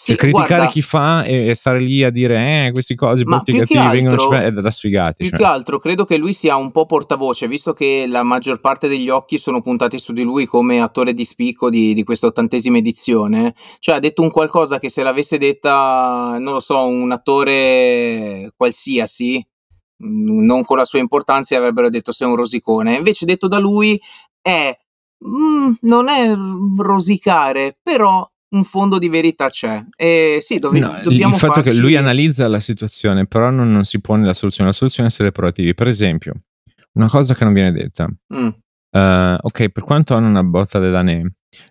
sì, criticare guarda, chi fa e, e, stare lì a dire eh, questi cose brutti cattivi altro- vengono è da, da sfigati. Più cioè. che altro credo che lui sia un po' portavoce, visto che la maggior parte degli occhi sono puntati su di lui come attore di spicco di, di questa ottantesima edizione. Cioè ha detto un qualcosa che se l'avesse detta, non lo so, un attore qualsiasi, mm, non con la sua importanza, avrebbero detto sei un rosicone. Invece detto da lui è... Mm, non è rosicare, però un fondo di verità c'è. E sì, dove, no, dobbiamo Il fatto farci... che lui analizza la situazione, però non, non, si pone la soluzione. La soluzione è essere proattivi. Per esempio, una cosa che non viene detta. Mm. Uh, ok, per quanto hanno una botta da danè,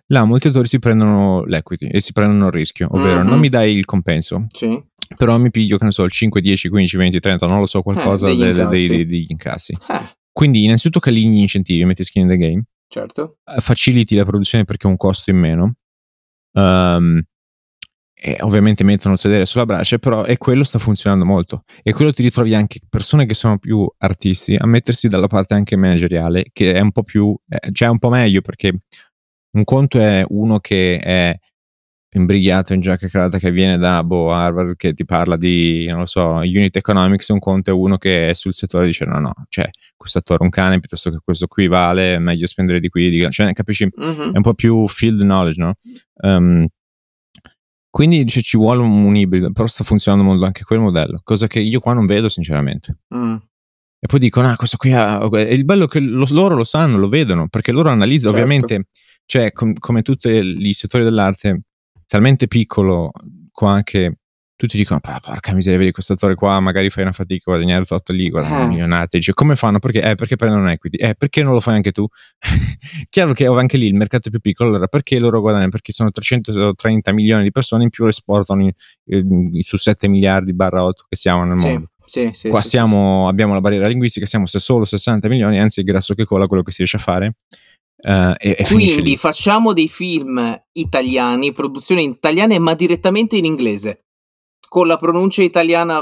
là molti autori si prendono l'equity e si prendono il rischio, ovvero mm-hmm. non mi dai il compenso. Sì. Però mi piglio, che ne so, il 5, 10, 15, 20, 30, non lo so, qualcosa eh, degli, de, incassi. Dei, degli incassi. Eh. Quindi, innanzitutto, che gli incentivi, metti skin in the game. Certo. Faciliti la produzione perché è un costo in meno Um, ovviamente mettono il sedere sulla brace, però e quello sta funzionando molto. E quello ti ritrovi anche persone che sono più artisti a mettersi dalla parte anche manageriale, che è un po' più, eh, cioè un po' meglio perché un conto è uno che è imbrigliato in giacca e cravatta che viene da boh, Harvard che ti parla di, non lo so, unit economics, un conto è uno che è sul settore e dice no, no, cioè questo attore è un cane piuttosto che questo qui vale, è meglio spendere di qui, di... cioè capisci? Mhm. È un po' più field knowledge, no? Um, quindi dice, ci vuole un, un, ibrido, però sta funzionando molto anche quel modello, cosa che io qua non vedo sinceramente. Mm. E poi dicono, ah, questo qui ha... E il bello è che lo, loro lo sanno, lo vedono, perché loro analizzano, Certo. ovviamente, cioè, com- come tutti i settori dell'arte, talmente piccolo qua che tutti dicono, però porca miseria, vedi questo attore qua, magari fai una fatica a guadagnare tutto lì, guadagnano Eh. milionate. Dice, come fanno? Perché? Eh, perché prendono equity. Eh, perché non lo fai anche tu? Chiaro che anche lì il mercato è più piccolo, allora perché loro guadagnano? Perché sono 330 milioni di persone in più esportano in- su 7 miliardi barra 8 che siamo nel Sì, mondo. sì, sì, Qua sì, siamo, abbiamo la barriera linguistica, siamo se solo 60 milioni, anzi il grasso che cola quello che si riesce a fare. Eh, e, e Quindi facciamo dei film italiani, produzioni italiane, ma direttamente in inglese. Con la pronuncia italiana,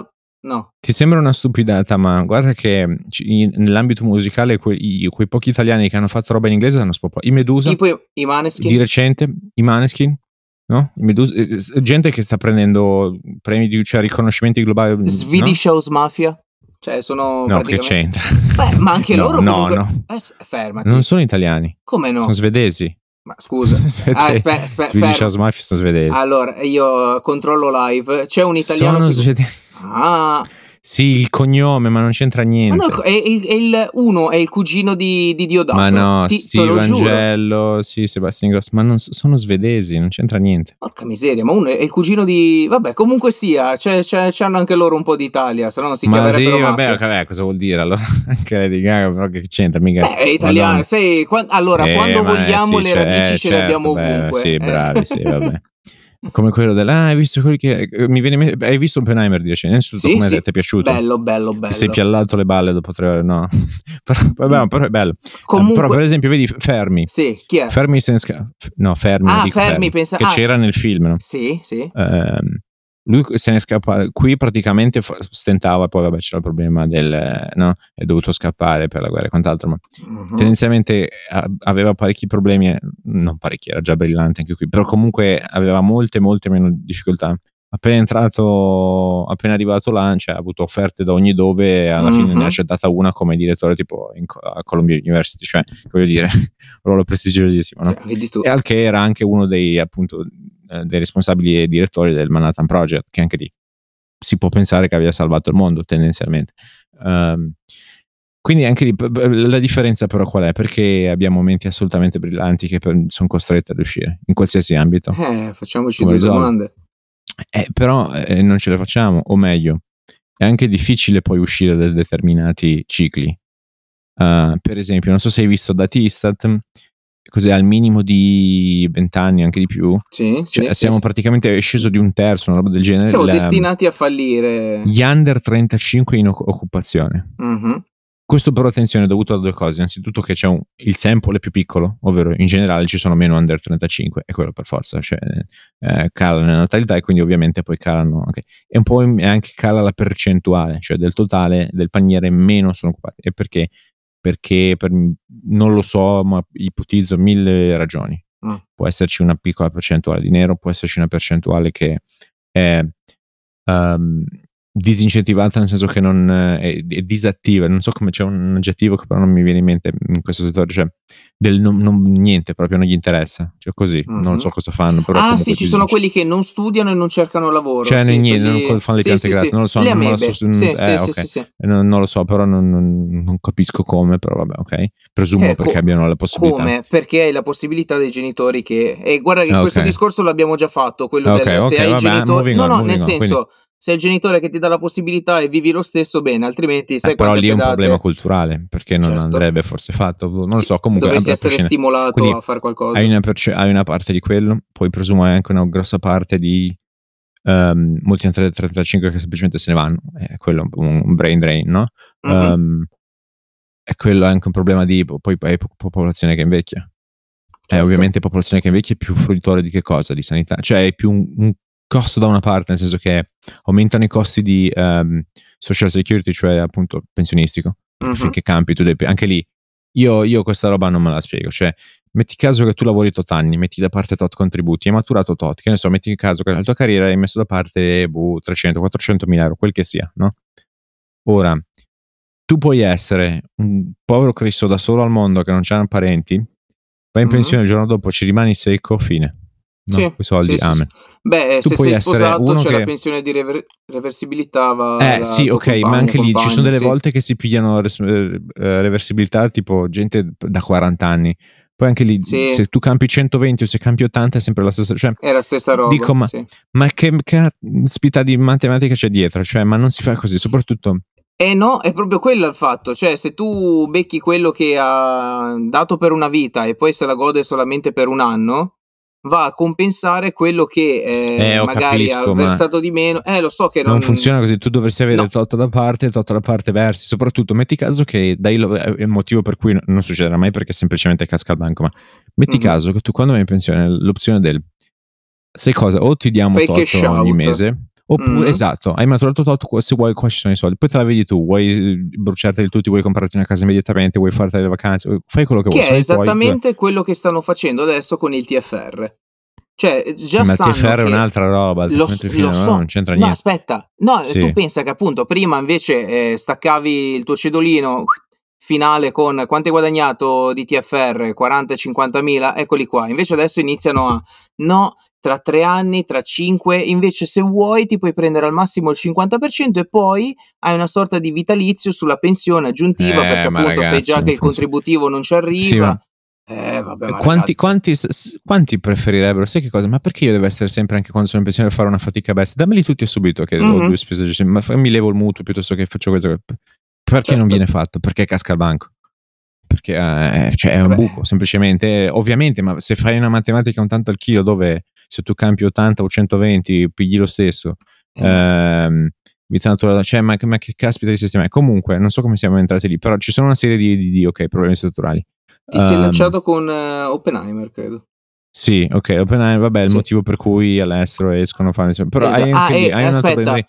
no. Ti sembra una stupidata, ma guarda che ci- in- nell'ambito musicale que- i- quei pochi italiani che hanno fatto roba in inglese hanno spopolato. I Medusa, Tipo i- Maneskin. di recente, i Maneskin, no? I Medusa, eh, gente che sta prendendo premi di cioè, riconoscimenti globali. no? Swedish House Mafia. Cioè, sono No, che praticamente... c'entra? Beh, ma anche No, loro no, comunque... no. Eh, s- fermati. Non sono italiani, Come no? sono svedesi. Ma scusa. Svedesi. Ah, Swedish. House Mafia sono svedesi. Allora, io controllo live. C'è un italiano... sono su- svedesi. Ah, Sì, il cognome, ma non c'entra niente. no, è, il- è il- uno è il cugino di, di Diodato. Ma no, Ti- te Steve lo giuro. Angello, sì, Sebastian Gross, ma non, sono svedesi, non c'entra niente. Porca miseria, ma uno è il cugino di... Vabbè, comunque sia, c'è, c'è- c'hanno anche loro un po' d'Italia, se no non si ma sì, chiamerebbero vabbè, mafia. vabbè, cosa vuol dire? Allora, anche Lady Gaga, però che c'entra? Mica... Beh, è italiano, Madonna. sai, quan- allora, Eh, quando vogliamo sì, le cioè, radici eh, ce le certo, abbiamo beh, ovunque. Sì, eh. bravi, sì, vabbè. Come quello del... Ah, hai visto quelli che... eh, Mi viene Hai visto Oppenheimer di recente? Sì, come sì. ti è piaciuto? Bello, bello, bello. Ti sei piallato le balle dopo tre ore? No. però, vabbè, però è bello. Comunque, Però, per esempio, vedi, Fermi. sì, chi è? Fermi se ne sca- No, Fermi. Ah, dico Fermi, pensa- Che ah. c'era nel film, no? Sì, sì. Ehm, lui se ne scappa qui praticamente stentava poi vabbè c'era il problema del no è dovuto scappare per la guerra e quant'altro ma Mhm. tendenzialmente a- aveva parecchi problemi eh, non parecchi era già brillante anche qui però comunque aveva molte molte meno difficoltà appena entrato appena arrivato là cioè, ha avuto offerte da ogni dove alla fine Mhm. ne ha accettata una come direttore tipo in, a Columbia University cioè voglio dire un ruolo prestigiosissimo no? E al che era anche uno dei appunto eh, dei responsabili e direttori del Manhattan Project che anche lì si può pensare che abbia salvato il mondo tendenzialmente Ehm, quindi anche lì la differenza però qual è? Perché abbiamo menti assolutamente brillanti che per- sono costretti ad uscire in qualsiasi ambito Eh, facciamoci Come due risolvi? domande. eh, però eh, non ce le facciamo o meglio è anche difficile poi uscire da determinati cicli Eh, per esempio non so se hai visto dati Istat cos'è al minimo di 20 anni anche di più Sì, cioè, sì, siamo sì. praticamente sceso di un terzo, una roba del genere. Siamo La- destinati a fallire. Gli under 35 in occupazione. Mhm. Questo però attenzione è dovuto a due cose. Innanzitutto che c'è un, il sample è più piccolo, ovvero in generale ci sono meno under 35 e quello per forza, cioè eh, cala la natalità e quindi ovviamente poi calano anche. E un po' anche cala la percentuale, cioè del totale del paniere meno sono occupati. E perché? Perché per- non lo so, ma ipotizzo mille ragioni. Mm. Può esserci una piccola percentuale di nero, può esserci una percentuale che è ehm, disincentivata nel senso che non eh, è, è disattiva non so come c'è un aggettivo che però non mi viene in mente in questo settore cioè del non, non- niente proprio non gli interessa cioè così Mhm. non so cosa fanno però Ah, sì, ci sono dice. quelli che non studiano e non cercano lavoro. Cioè, sì, niente, quelli- non fanno le sì, piante sì, grazie, sì. non lo so, non amebe. so- eh, non, non lo so però non, non- non capisco come però vabbè ok presumo Eh, perché co- abbiano la possibilità Come? Perché hai la possibilità dei genitori che. E guarda che Ah, questo ok. discorso l'abbiamo già fatto. Quello Ok, del ok, se hai genitore. moving No, no, nel senso, se hai il genitore che ti dà la possibilità e vivi lo stesso, bene, altrimenti sai Eh, però lì è un pedate- problema culturale perché non Certo. andrebbe forse fatto non lo Sì, so comunque dovresti essere stimolato Quindi a fare qualcosa. hai una, perce- hai una parte di quello, poi presumo hai anche una grossa parte di ehm, molti under 35 che semplicemente se ne vanno, è quello un, brain drain, no? Mhm. Ehm, e quello è anche un problema di poi hai po- popolazione che invecchia. E Certo. ovviamente popolazione che invecchia è più fruitore di che cosa? Di sanità, cioè è più un, un costo da una parte, nel senso che aumentano i costi di ehm, social security, cioè appunto pensionistico, Mhm. finché campi tu devi, anche lì io, io questa roba non me la spiego, cioè metti caso che tu lavori tot anni, metti da parte tot contributi, hai maturato tot, che ne so, metti caso che nella tua carriera hai messo da parte boh, 300, 400 mila euro, quel che sia, no? Ora, tu puoi essere un povero Cristo da solo al mondo che non c'hanno parenti, vai in mm-hmm. pensione il giorno dopo, ci rimani secco, fine. No, sì, soldi, sì, amen. Sì, Beh, tu se sei sposato c'è che... la pensione di rever- reversibilità. Va eh sì, ok, ma anche lì ci sono delle volte che si pigliano res- uh, reversibilità tipo gente da 40 anni. Poi anche lì, se tu campi 120 o se campi 80 è sempre la stessa cioè, È la stessa roba. Dico, ma, ma che, che spita di matematica c'è dietro? Cioè, ma non si fa così, soprattutto eh no, è proprio quello il fatto, cioè se tu becchi quello che ha dato per una vita e poi se la gode solamente per un anno, va a compensare quello che eh, eh, magari capisco, ha versato di meno. Eh, lo so che non, non funziona così, tu dovresti avere no. il tot da parte e il tot da parte versi, soprattutto metti caso che dai lo, è il motivo per cui non succederà mai perché semplicemente casca il banco, ma metti mm-hmm. caso che tu quando vai in pensione l'opzione del sai cosa, o ti diamo Fake tot ogni mese Oppure, mm. esatto, hai maturato tot, se vuoi qua ci sono i soldi, poi te la vedi tu, vuoi eh, bruciarteli tutti, vuoi comprarti una casa immediatamente, vuoi farti le vacanze, fai quello che, che vuoi. Che è esattamente tuoi. quello che stanno facendo adesso con il TFR. Cioè, già sì, ma il TFR è un'altra roba, lo, lo so. non c'entra niente. No, aspetta, no, sì. tu pensa che appunto prima invece eh, staccavi il tuo cedolino finale con quanto hai guadagnato di TFR 40-50 mila, eccoli qua. Invece adesso iniziano a no, tra tre anni, tra cinque, invece se vuoi ti puoi prendere al massimo il 50% e poi hai una sorta di vitalizio sulla pensione aggiuntiva eh, perché appunto ragazzi, sai già che il contributivo non ci arriva. Sì, ma... Eh, vabbè, quanti, quanti, quanti, preferirebbero? Sai che cosa? Ma perché io devo essere sempre, anche quando sono in pensione, a fare una fatica bestia? Dammeli tutti subito che mm-hmm. ho due spese, ma mi levo il mutuo piuttosto che faccio questo. Perché certo. non viene fatto? Perché casca il banco? Perché eh, cioè è un Vabbè. buco, semplicemente. Ovviamente, ma se fai una matematica un tanto al chilo dove se tu campi 80 o 120 pigli lo stesso, mm. ehm, cioè, ma, ma, che caspita di sistema è? Comunque, non so come siamo entrati lì, però ci sono una serie di, di, di okay, problemi strutturali. Ti um, sei ehm, lanciato con uh, Oppenheimer, credo. Sì, ok, Oppenheimer, vabbè, sì. il motivo per cui all'estero escono a fare... Però esatto. hai, ah, hai, e, hai aspetta,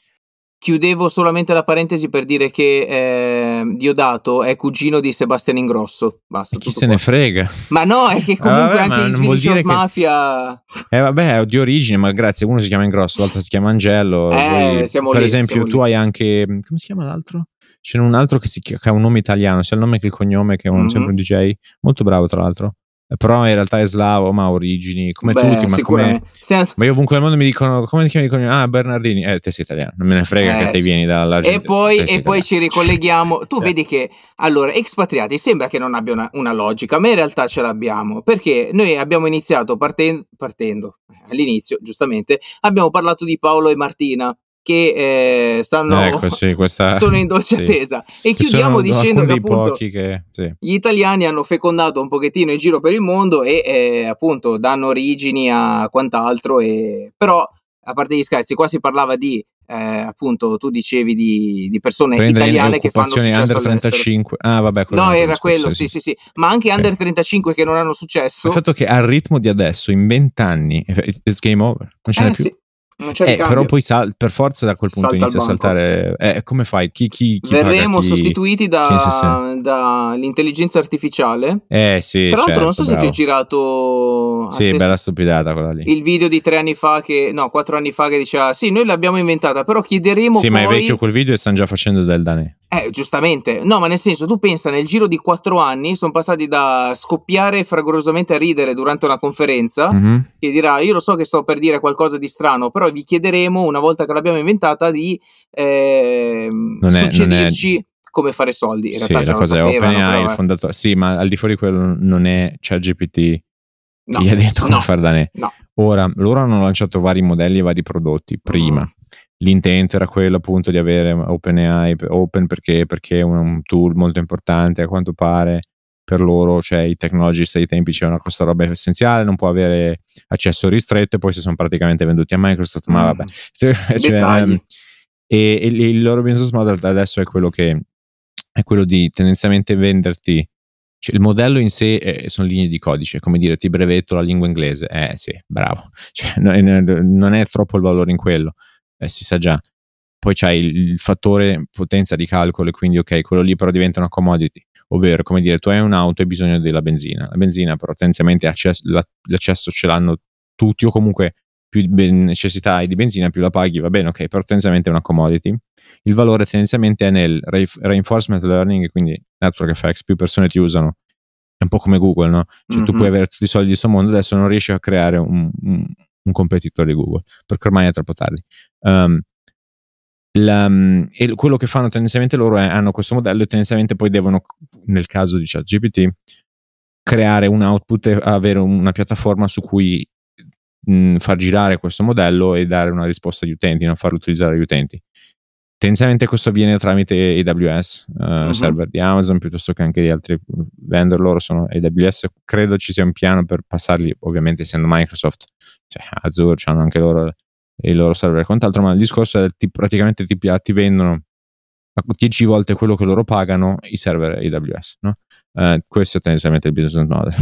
Chiudevo solamente la parentesi per dire che eh, Diodato è cugino di Sebastian Ingrosso. Basta. Chi se qua. ne frega? Ma no, è che ah, comunque ah, vabbè, anche in Swedish Mafia. Eh, vabbè, è di origine, ma grazie. Uno si chiama Ingrosso, l'altro si chiama Angelo. Eh, poi, siamo per lì, esempio, tu lì. hai anche. Come si chiama l'altro? C'è un altro che, si, che ha un nome italiano, sia il nome che il cognome, che è un, mm-hmm. sempre un DJ. Molto bravo, tra l'altro però in realtà è slavo, ma ha origini come Beh, tutti. Ma, sicuramente. Come, ma io ovunque nel mondo mi dicono come ti chiami? Ah, Bernardini, eh, te sei italiano, non me ne frega eh, che te sì. vieni dall'Argentina. E poi, e poi ci ricolleghiamo. Tu eh. vedi che allora, expatriati sembra che non abbia una, una, logica, ma in realtà ce l'abbiamo perché noi abbiamo iniziato partendo, partendo all'inizio, giustamente, abbiamo parlato di Paolo e Martina che eh, stanno ecco, sì, questa, sono in dolce sì. attesa. E che chiudiamo dicendo che appunto che, sì. gli italiani hanno fecondato un pochettino in giro per il mondo e eh, appunto danno origini a quant'altro e però a parte gli scherzi qua si parlava di eh, appunto tu dicevi di, di persone Prendere italiane che fanno successo under 35 ah vabbè no era quello sì sì sì. ma anche okay. under 35 che non hanno successo. Il fatto che al ritmo di adesso in 20 anni it's game over. Non ce n'è eh, più non c'è eh, però poi sal- per forza da quel punto Salta inizia a saltare. Eh, come fai? Chi, chi, chi Verremo chi... sostituiti da, dall'intelligenza artificiale. Eh sì. Tra l'altro, certo, non so bravo. se ti ho girato. Sì, bella stupidata quella lì. Il video di tre anni fa, che no, quattro anni fa, che diceva: Sì, noi l'abbiamo inventata, però chiederemo. Sì, poi... ma è vecchio quel video e stanno già facendo del danè. Eh, giustamente. No, ma nel senso, tu pensa, nel giro di quattro anni sono passati da scoppiare fragorosamente a ridere durante una conferenza, mm-hmm. che dirà, io lo so che sto per dire qualcosa di strano, però vi chiederemo, una volta che l'abbiamo inventata, di eh, non è, suggerirci non è... come fare soldi. In sì, realtà già la cosa è OpenAI, il fondatore. Sì, ma al di fuori di quello non è ChatGPT no, gli ha detto come no, fare danè. No. Ora, loro hanno lanciato vari modelli e vari prodotti prima. Mm l'intento era quello appunto di avere OpenAI open perché, perché è un tool molto importante a quanto pare per loro, cioè i technologist ai tempi c'erano questa roba essenziale, non può avere accesso ristretto e poi si sono praticamente venduti a Microsoft, ma vabbè. Mm. cioè, um, e, e, il loro business model adesso è quello che è quello di tendenzialmente venderti cioè, il modello in sé è, sono linee di codice, come dire ti brevetto la lingua inglese, eh sì, bravo, cioè, non è troppo il valore in quello eh, si sa già. Poi c'hai il, il, fattore potenza di calcolo e quindi ok, quello lì però diventa una commodity. ovvero come dire tu hai un'auto e hai bisogno della benzina, la benzina però tendenzialmente accesso, l'accesso ce l'hanno tutti o comunque più necessità hai di benzina più la paghi, va bene, ok, però tendenzialmente è una commodity. Il valore tendenzialmente è nel reinforcement learning, quindi network effects, più persone ti usano, è un po' come Google, no? Cioè mm-hmm. tu puoi avere tutti i soldi di questo mondo, adesso non riesci a creare un, un, un competitore di Google, perché ormai è troppo tardi. Um, la, e quello che fanno tendenzialmente loro è hanno questo modello e tendenzialmente poi devono, nel caso di ChatGPT, creare un output e avere una piattaforma su cui mh, far girare questo modello e dare una risposta agli utenti, non farlo utilizzare agli utenti. Tendenzialmente questo avviene tramite AWS, uh, uh-huh. server di Amazon piuttosto che anche di altri vendor, loro sono AWS, credo ci sia un piano per passarli, ovviamente essendo Microsoft, cioè Azure, hanno anche loro i loro server e quant'altro, ma il discorso è che praticamente ti, ti vendono 10 volte quello che loro pagano i server AWS. No? Uh, questo è tendenzialmente il business model.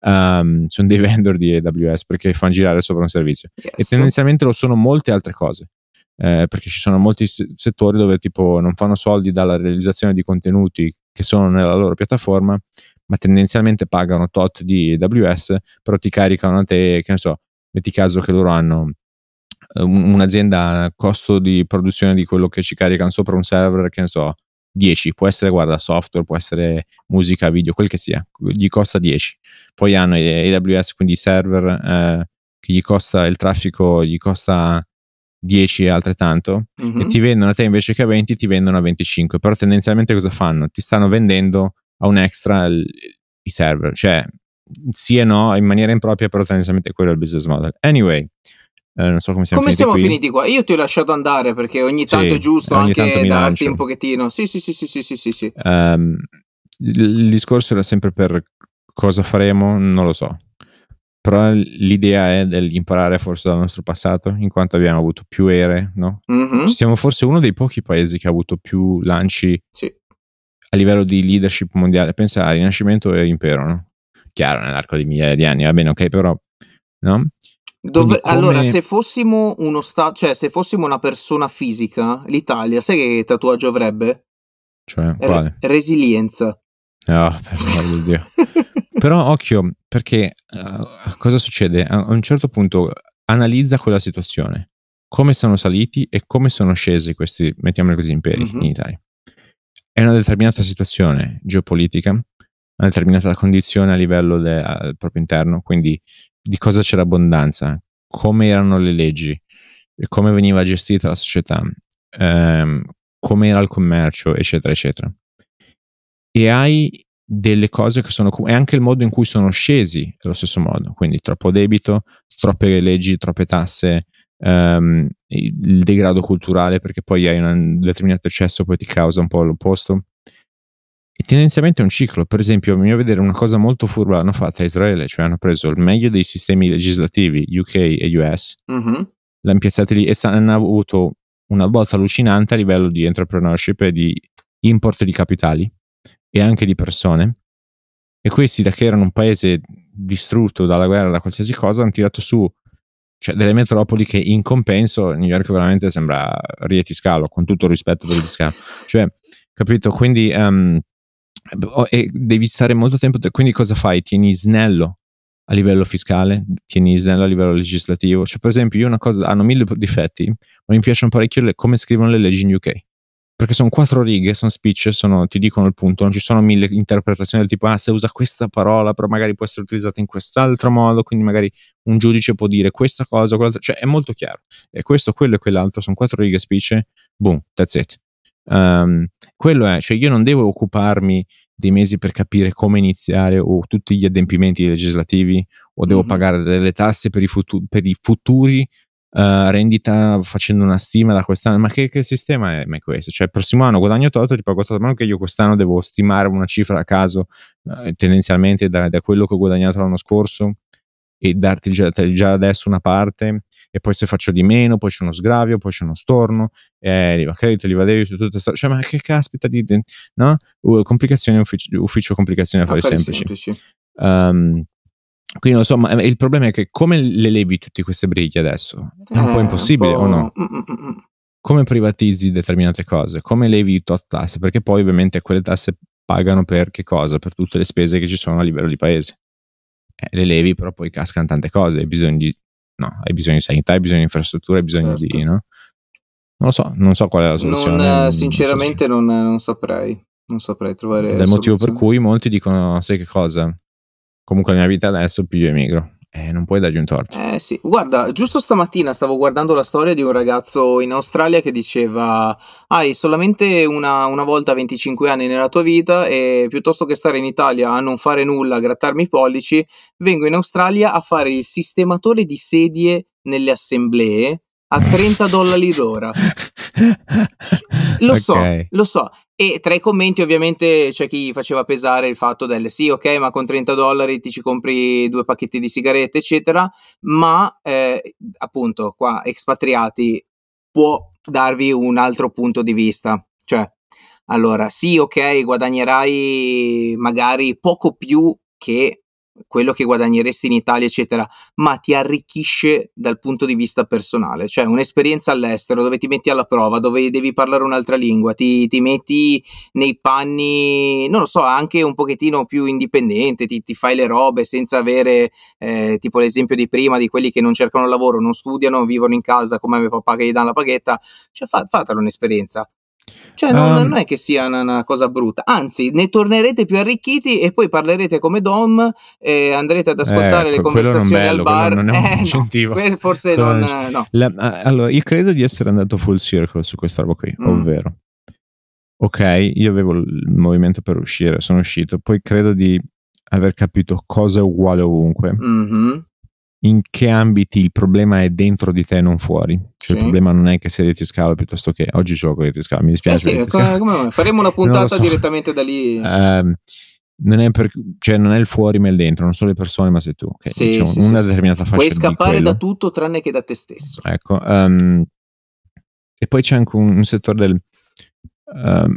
um, sono dei vendor di AWS perché fanno girare sopra un servizio. Yes. E tendenzialmente lo sono molte altre cose. Eh, perché ci sono molti settori dove tipo non fanno soldi dalla realizzazione di contenuti che sono nella loro piattaforma, ma tendenzialmente pagano tot di AWS, però ti caricano a te, che ne so, metti caso che loro hanno un'azienda a costo di produzione di quello che ci caricano sopra un server, che ne so, 10, può essere guarda software, può essere musica, video, quel che sia, gli costa 10. Poi hanno AWS, quindi server eh, che gli costa il traffico, gli costa 10 e altrettanto mm-hmm. e ti vendono a te invece che a 20 ti vendono a 25 però tendenzialmente cosa fanno? ti stanno vendendo a un extra il, i server cioè sì e no in maniera impropria però tendenzialmente quello è il business model anyway eh, non so come siamo, come finiti, siamo qui. finiti qua. Io ti ho lasciato andare perché ogni tanto sì, è giusto anche darti lancio. un pochettino. Sì, sì, sì, sì, sì, sì, sì. sì. Um, il discorso era sempre per cosa faremo, non lo so. Però l'idea è dell'imparare forse dal nostro passato, in quanto abbiamo avuto più ere, no? Mm-hmm. Siamo forse uno dei pochi paesi che ha avuto più lanci sì. a livello di leadership mondiale. Pensa a Rinascimento e Impero, no? Chiaro, nell'arco di migliaia di anni, va bene, ok, però, no? Dove, come... Allora, se fossimo uno stato, cioè se fossimo una persona fisica, l'Italia, sai che tatuaggio avrebbe? Cioè, quale? Re- resilienza. Oh, per Dio. Però occhio, perché uh, cosa succede? A un certo punto analizza quella situazione, come sono saliti e come sono scesi questi, mettiamoli così, imperi mm-hmm. in Italia. È una determinata situazione geopolitica, una determinata condizione a livello del de, proprio interno, quindi di cosa c'era abbondanza, come erano le leggi, come veniva gestita la società, ehm, come era il commercio, eccetera, eccetera. E hai delle cose che sono e anche il modo in cui sono scesi allo stesso modo, quindi troppo debito, troppe leggi, troppe tasse, ehm, il degrado culturale perché poi hai un determinato eccesso poi ti causa un po' l'opposto e tendenzialmente è un ciclo. Per esempio, a vedere una cosa molto furba hanno fatto a Israele, cioè hanno preso il meglio dei sistemi legislativi UK e US, mm-hmm. l'hanno piazzati lì e hanno avuto una botta allucinante a livello di entrepreneurship e di import di capitali e anche di persone. E questi, da che erano un paese distrutto dalla guerra, da qualsiasi cosa, hanno tirato su cioè, delle metropoli che in compenso New York veramente sembra Rieti Scalo, con tutto il rispetto per Rieti Scalo. Cioè, capito? Quindi um, devi stare molto tempo. Quindi cosa fai? Tieni snello a livello fiscale, tieni snello a livello legislativo. Cioè, per esempio, io una cosa, hanno mille difetti, ma mi piacciono parecchio le, come scrivono le leggi in UK. Perché sono quattro righe, sono speech, sono, ti dicono il punto, non ci sono mille interpretazioni del tipo, ah, se usa questa parola, però magari può essere utilizzata in quest'altro modo, quindi magari un giudice può dire questa cosa, quell'altra, cioè è molto chiaro. E questo, quello e quell'altro, sono quattro righe speech, boom, that's it. Um, quello è, cioè io non devo occuparmi dei mesi per capire come iniziare o tutti gli adempimenti legislativi o devo mm-hmm. pagare delle tasse per i, futu- per i futuri uh, rendita facendo una stima da quest'anno. Ma che, che sistema è, è, questo? Cioè il prossimo anno guadagno tot, ti pago tot, ma che io quest'anno devo stimare una cifra a caso uh, tendenzialmente da, da, quello che ho guadagnato l'anno scorso e darti già, già adesso una parte e poi se faccio di meno, poi c'è uno sgravio, poi c'è uno storno, e l'IVA credito, l'IVA debito, tutto questo, cioè ma che caspita di, no? Complicazioni, ufficio, ufficio complicazioni affari, affari semplici. semplici. Um, quindi insomma, il problema è che come le levi tutte queste briglie adesso? È un eh, po' impossibile po'... o no? Mm, mm, mm, come privatizzi determinate cose? Come levi tot tasse? Perché poi ovviamente quelle tasse pagano per che cosa? Per tutte le spese che ci sono a livello di paese. Eh, le levi, però poi cascano tante cose, hai bisogno di, no, hai bisogno di sanità, hai bisogno di infrastrutture, hai bisogno certo. di, no? Non lo so, non so qual è la soluzione. Non, sinceramente non, so. non, non, saprei, non saprei trovare... Del motivo per cui molti dicono, sai che cosa? Comunque la mia vita adesso piglio emigro. Eh, non puoi dargli un torto. Eh sì, guarda, giusto stamattina stavo guardando la storia di un ragazzo in Australia che diceva hai solamente una, una, volta 25 anni nella tua vita e piuttosto che stare in Italia a non fare nulla, a grattarmi i pollici, vengo in Australia a fare il sistematore di sedie nelle assemblee a 30 dollari l'ora. Lo so, lo so. E tra i commenti ovviamente c'è chi faceva pesare il fatto del sì, ok, ma con 30 dollari ti ci compri due pacchetti di sigarette, eccetera, ma eh, appunto qua espatriati può darvi un altro punto di vista. Cioè, allora, sì, ok, guadagnerai magari poco più che quello che guadagneresti in Italia, eccetera, ma ti arricchisce dal punto di vista personale, cioè un'esperienza all'estero dove ti metti alla prova, dove devi parlare un'altra lingua, ti, ti metti nei panni, non lo so, anche un pochettino più indipendente, ti, ti fai le robe senza avere, eh, tipo l'esempio di prima, di quelli che non cercano lavoro, non studiano, vivono in casa come mio papà che gli dà la paghetta, cioè fa, fatelo un'esperienza, cioè, non, um, non, è che sia una, una, cosa brutta, anzi, ne tornerete più arricchiti e poi parlerete come Dom e andrete ad ascoltare eh, le conversazioni bello, al bar. Non è un eh, incentivo. No, forse non. No. La, allora, io credo di essere andato full circle su questa roba qui, mm. ovvero, ok, io avevo il movimento per uscire, sono uscito, poi credo di aver capito cosa è uguale ovunque. Mm-hmm in che ambiti il problema è dentro di te, non fuori. Cioè, sì. Il problema non è che sei di scala piuttosto che oggi gioco di scala. Mi dispiace. Eh sì, come, come faremo una puntata so. direttamente da lì. Uh, non, è per, cioè, non è il fuori, ma il dentro, non sono le persone, ma sei tu. Okay? Sì, diciamo, sì, una sì, determinata fascia. Puoi scappare da tutto tranne che da te stesso. Ecco. Um, e poi c'è anche un, un settore del uh,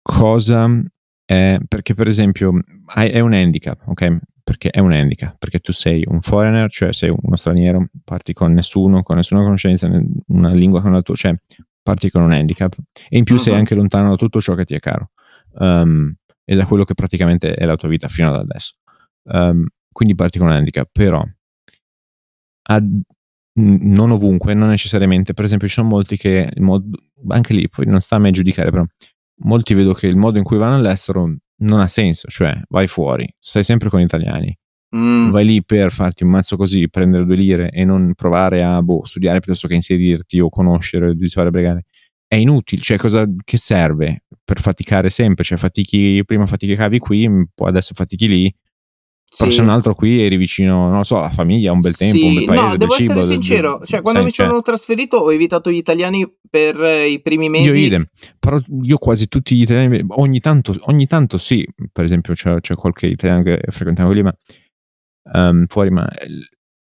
cosa è perché, per esempio, hai, è un handicap, ok? Perché è un handicap, perché tu sei un foreigner, cioè sei uno straniero, parti con nessuno, con nessuna conoscenza, una lingua con la tua, cioè parti con un handicap e in più uh-huh. sei anche lontano da tutto ciò che ti è caro um, e da quello che praticamente è la tua vita fino ad adesso. Um, quindi parti con un handicap, però ad, non ovunque, non necessariamente, per esempio ci sono molti che, mod, anche lì poi non sta a me giudicare, però molti vedo che il modo in cui vanno all'estero non ha senso, cioè vai fuori, stai sempre con gli italiani, mm. vai lì per farti un mazzo così, prendere due lire e non provare a boh, studiare piuttosto che inserirti o conoscere, di fare bregare. È inutile, cioè cosa che serve per faticare sempre? Cioè fatichi, prima faticavi qui, poi adesso fatichi lì, però c'è un altro qui eri vicino, non lo so, alla famiglia, un bel tempo, sì, un bel paese, no, devo cibo, essere sincero, cioè quando mi sono cioè. trasferito ho evitato gli italiani per eh, i primi mesi. Io idem, però io quasi tutti gli italiani, ogni tanto, ogni tanto sì, per esempio c'è, c'è qualche italiano che frequentavo lì, ma um, fuori, ma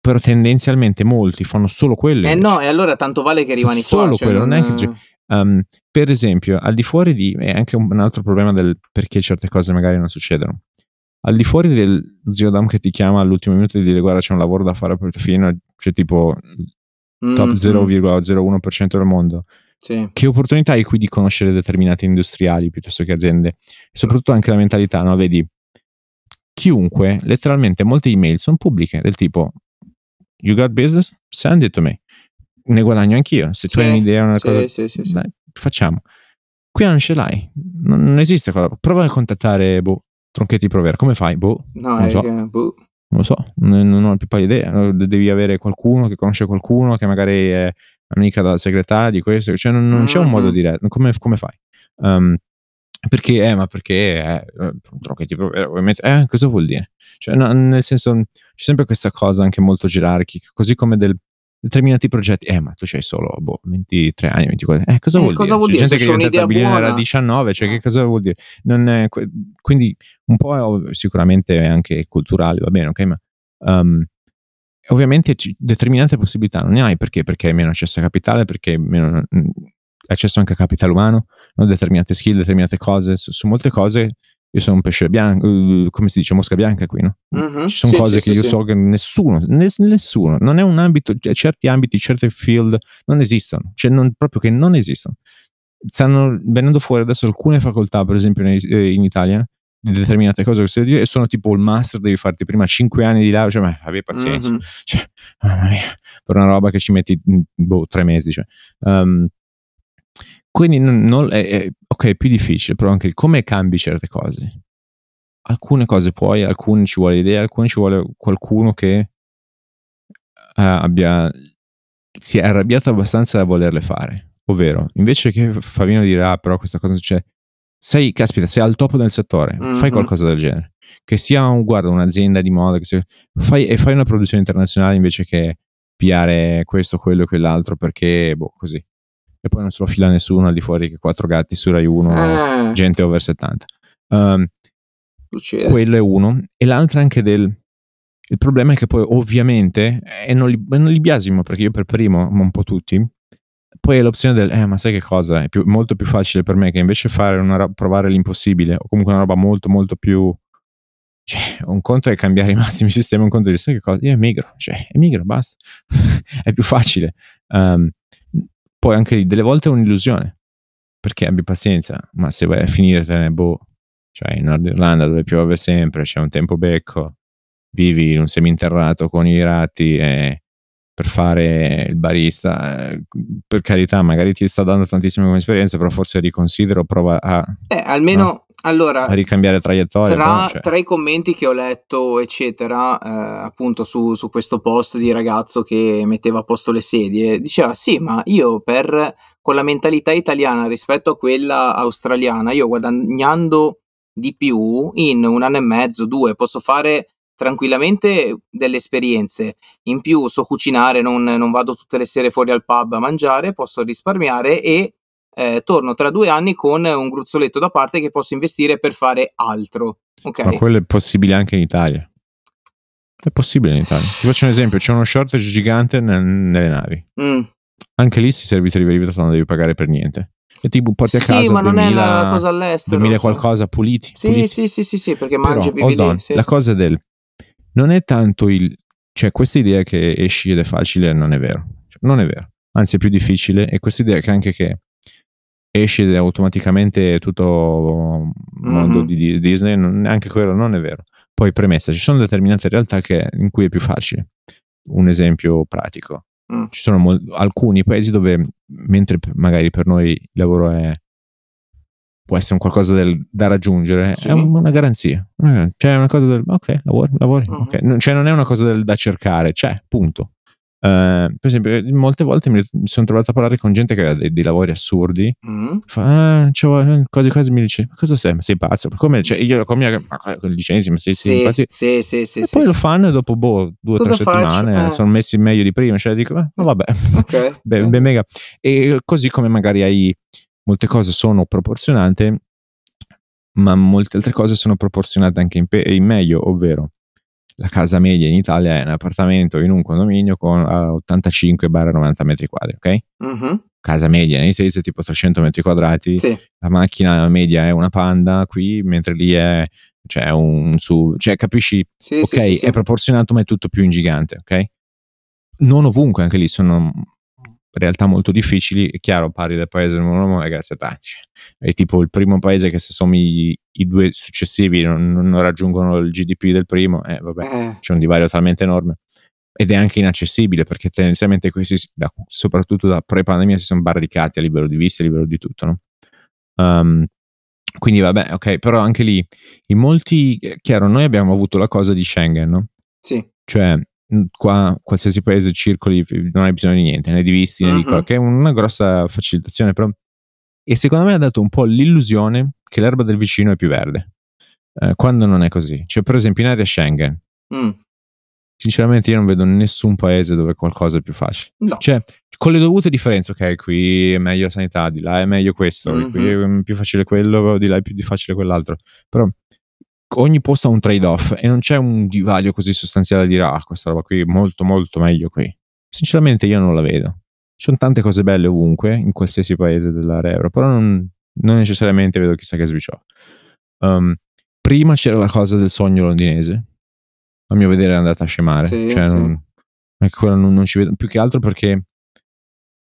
però tendenzialmente molti fanno solo quelle. Eh no, e allora tanto vale che rimani solo qua. Solo quello, non, non è che... Um, per esempio, al di fuori di... è anche un, un altro problema del perché certe cose magari non succedono al di fuori del zio Dam che ti chiama all'ultimo minuto e ti dire guarda c'è un lavoro da fare per fino, cioè tipo mm, top 0,01% del mondo. Sì. Che opportunità hai qui di conoscere determinati industriali piuttosto che aziende? E soprattutto anche la mentalità, no? Vedi, chiunque, letteralmente molte email sono pubbliche, del tipo You got business? Send it to me. Ne guadagno anch'io. Se sì, tu hai un'idea, una sì, cosa, sì, dai, facciamo. Qui non ce l'hai, non, non esiste quello. Prova a contattare boh, Tronchetti Prover, come fai? Boh, no, non, so. Che, boh. non lo so, non, non ho più pari idea. Devi avere qualcuno che conosce qualcuno che magari è amica della segretaria di questo, cioè non, non c'è un modo mm-hmm. diretto. Come, come fai? Um, perché, eh, ma perché, eh, Tronchetti Prover, ovviamente, eh, cosa vuol dire? Cioè, no, nel senso, c'è sempre questa cosa anche molto gerarchica, così come del determinati progetti, eh ma tu c'hai solo boh, 23 anni, 24 anni, eh cosa eh, vuol cosa dire? Vuol C'è dire? gente che è diventata bilionaria a 19, cioè che eh. cosa vuol dire? È, quindi un po' è, sicuramente è anche culturale, va bene, ok, ma um, ovviamente c- determinate possibilità non ne hai, perché? Perché hai meno accesso a capitale, perché hai meno accesso anche a capitale umano, no? determinate skill, determinate cose, su, su molte cose io sono un pesce bianco, uh, come si dice, mosca bianca qui, no? Uh-huh. Ci sono sì, cose sì, che sì, io so che nessuno, nessuno, non è un ambito, cioè, certi ambiti, certi field non esistono, cioè non, proprio che non esistono. stanno venendo fuori adesso alcune facoltà, per esempio eh, in Italia, di determinate cose che dire, e sono tipo il master, devi farti prima 5 anni di laurea, cioè, ma abbi pazienza, mm-hmm. cioè, mamma mia, per una roba che ci metti mm, boh, tre mesi. Cioè. Um, quindi non, non, è, è, ok, è più difficile, però anche come cambi certe cose. Alcune cose puoi, alcune ci vuole idea, alcune ci vuole qualcuno che uh, abbia, si è arrabbiato abbastanza da volerle fare. Ovvero, invece che Favino dire, ah, però questa cosa succede, sei, caspita, sei al top del settore, mm-hmm. fai qualcosa del genere. Che sia un, guarda, un'azienda di moda, che sia, fai, e fai una produzione internazionale invece che piare questo, quello e quell'altro, perché, boh, così. E poi non se lo fila nessuno al di fuori che quattro gatti su Rai 1, ah. gente over 70. Um, ehm, quello è uno. E l'altro anche del... Il problema è che poi ovviamente, e non li, non li biasimo perché io per primo, ma un po' tutti, poi è l'opzione del, eh, ma sai che cosa? È più, molto più facile per me che invece fare una, provare l'impossibile o comunque una roba molto, molto più. Cioè, un conto è cambiare i massimi sistemi, un conto è dire, sai che cosa? Io emigro, cioè, emigro, basta. è più facile. Um, poi anche lì, delle volte è un'illusione, perché abbi pazienza, ma se vai a finire, te ne boh, cioè in Nord Irlanda dove piove sempre, c'è un tempo becco, vivi in un seminterrato con i ratti e per fare il barista, eh, per carità, magari ti sta dando tantissime come esperienza, però forse riconsidero, prova a... Eh, almeno... No? Allora, a ricambiare traiettoria. Tra, cioè. tra, i commenti che ho letto, eccetera, eh, appunto su, su, questo post di ragazzo che metteva a posto le sedie, diceva: Sì, ma io per con la mentalità italiana rispetto a quella australiana, io guadagnando di più in un anno e mezzo, due, posso fare tranquillamente delle esperienze. In più so cucinare, non, non, vado tutte le sere fuori al pub a mangiare, posso risparmiare e eh, torno tra due anni con un gruzzoletto da parte che posso investire per fare altro. Okay? Ma quello è possibile anche in Italia. È possibile in Italia. Ti faccio un esempio: c'è uno shortage gigante nel, nelle navi. Mm. Anche lì, se servizi di verità, non devi pagare per niente. E ti porti a casa sì, ma 2000, non è una cosa all'estero. 2000 qualcosa puliti. Sì, puliti. sì, sì, sì, sì, perché mangi e vivi lì. Sì. La cosa del non è tanto il... cioè questa idea che esci ed è facile non è vero, cioè, non è vero, anzi è più difficile e questa idea che anche che è automaticamente tutto mondo mm-hmm. di Disney, non, anche quello non è vero. Poi premessa, ci sono determinate realtà che, in cui è più facile. Un esempio pratico. Mm. Ci sono mol- alcuni paesi dove, mentre magari per noi il lavoro è può essere un qualcosa del, da raggiungere, sì. è una garanzia. Cioè, è una cosa del ok, lavori, lavori. Uh-huh. Okay. Cioè, non è una cosa del, da cercare, c'è, punto. Uh, per esempio, molte volte mi sono trovato a parlare con gente che aveva dei, dei lavori assurdi. Mm. Fa, ah, cioè, quasi quasi mi dice: Ma cosa sei? Ma sei pazzo? Come, cioè, io con mia con licenza, ma sei, sì, sei sì, sì, sì, e sì, poi sì. lo fanno dopo boh, due o tre settimane eh. sono messi meglio di prima. Cioè, dico, eh, vabbè, okay. beh, ben mega. E così come magari hai molte cose sono proporzionate, ma molte altre cose sono proporzionate anche in, pe- in meglio, ovvero la casa media in Italia è un appartamento in un condominio con uh, 85-90 metri quadri, ok? Uh-huh. Casa media nei States è tipo 300 metri quadrati, sì. la macchina media è una Panda qui, mentre lì è cioè un su, cioè capisci? Sì, ok, sì, sì, è proporzionato ma è tutto più in gigante, ok? Non ovunque, anche lì sono realtà molto difficili, è chiaro, pari del paese numero uno è grazie a Tatch. È tipo il primo paese che se sommi i due successivi non, non raggiungono il GDP del primo, eh, vabbè, eh. c'è un divario talmente enorme. Ed è anche inaccessibile perché tendenzialmente questi, da, soprattutto da pre-pandemia, si sono barricati a livello di vista, a livello di tutto, no? Um, quindi vabbè, ok, però anche lì, in molti, eh, chiaro, noi abbiamo avuto la cosa di Schengen, no? Sì. Cioè, qua qualsiasi paese circoli non hai bisogno di niente, né di visti né uh-huh. di quello, che è una grossa facilitazione però. E secondo me ha dato un po' l'illusione che l'erba del vicino è più verde, eh, quando non è così. Cioè, per esempio, in area Schengen, mm. sinceramente io non vedo nessun paese dove qualcosa è più facile. No. Cioè, con le dovute differenze, ok, qui è meglio la sanità, di là è meglio questo, mm-hmm. qui è più facile quello, di là è più facile quell'altro. Però ogni posto ha un trade-off e non c'è un divario così sostanziale dire ah questa roba qui è molto molto meglio qui. Sinceramente io non la vedo. Ci sono tante cose belle ovunque, in qualsiasi paese dell'area euro, però non, non necessariamente vedo chissà che switch off. Um, prima c'era la cosa del sogno londinese, a mio vedere è andata a scemare. Sì, cioè, sì. Non, non, non, ci vedo più che altro perché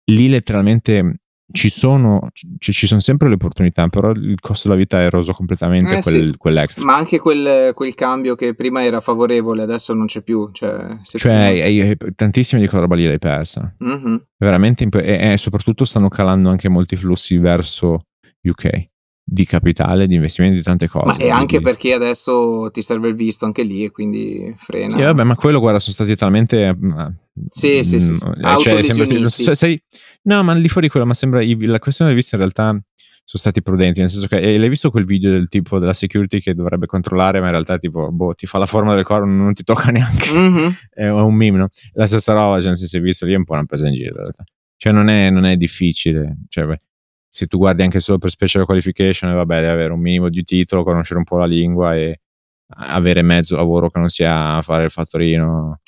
lì letteralmente ci sono, ci, ci sono sempre le opportunità, però il costo della vita è eroso completamente Eh, quel, sì. quell'extra. Ma anche quel, quel cambio che prima era favorevole, adesso non c'è più. Cioè, Cioè, hai- hai- tantissimi di quella roba lì l'hai persa. Mhm. Veramente, imp- e, e soprattutto stanno calando anche molti flussi verso UK di capitale, di investimenti, di tante cose. Ma e anche Quindi- perché adesso ti serve il visto anche lì e quindi frena. Sì, vabbè, ma quello, guarda, sono stati talmente. mm, Sì, sì, sì, sì. mm, eh, cioè, sembra- Autolesionisti. se- sei- no, ma di fuori quello, ma sembra. La questione del visto in realtà sono stati prudenti, nel senso che. eh, l'hai visto quel video del tipo della security che dovrebbe controllare, ma in realtà, tipo, boh, ti fa la forma del corpo, non ti tocca neanche. Mhm. È un meme, no? La stessa roba, cioè, se si è visto lì è un po' una presa in giro, in realtà. Cioè, non è, non è difficile. Cioè, beh, se tu guardi anche solo per special qualification, eh, vabbè, devi avere un minimo di titolo, conoscere un po' la lingua e avere mezzo lavoro che non sia fare il fattorino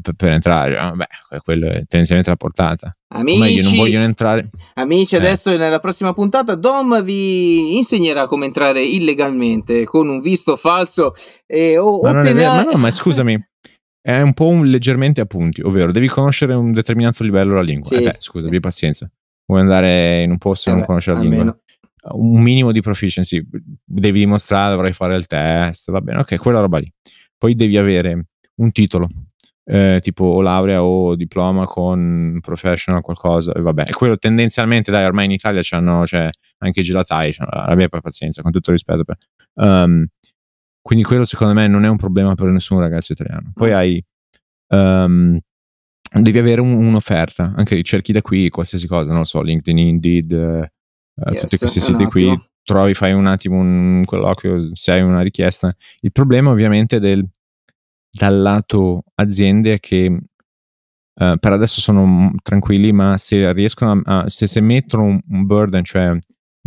per, per entrare. Ah, Vabbè, quello è tendenzialmente la portata. O meglio, non Amici, vogliono entrare. amici, Eh. adesso nella prossima puntata Dom vi insegnerà come entrare illegalmente con un visto falso e o Ma, ottenere- ma no, ma scusami. È un po' un leggermente a punti, ovvero devi conoscere un determinato livello la lingua. Sì, eh beh, scusa, abbi pazienza. Vuoi andare in un posto e Eh non beh, conosci la lingua? Un minimo di proficiency, devi dimostrare, dovrai fare il test, va bene, ok, quella roba lì. Poi devi avere un titolo, eh, tipo o laurea o diploma con professional qualcosa, e vabbè, e quello tendenzialmente, dai, ormai in Italia c'hanno, cioè, anche i gelatai, cioè, abbia pazienza, con tutto il rispetto. per- Um, quindi quello secondo me non è un problema per nessun ragazzo italiano. Poi Mm. hai... um, devi avere un- un'offerta, anche lì cerchi da qui qualsiasi cosa, non lo so, LinkedIn, Indeed, eh, eh, Yes, tutti questi siti qui, trovi, fai un attimo un colloquio se hai una richiesta. Il problema ovviamente del, dal lato aziende è che eh, per adesso sono mm, tranquilli, ma se riescono a, se, se mettono un, un burden, cioè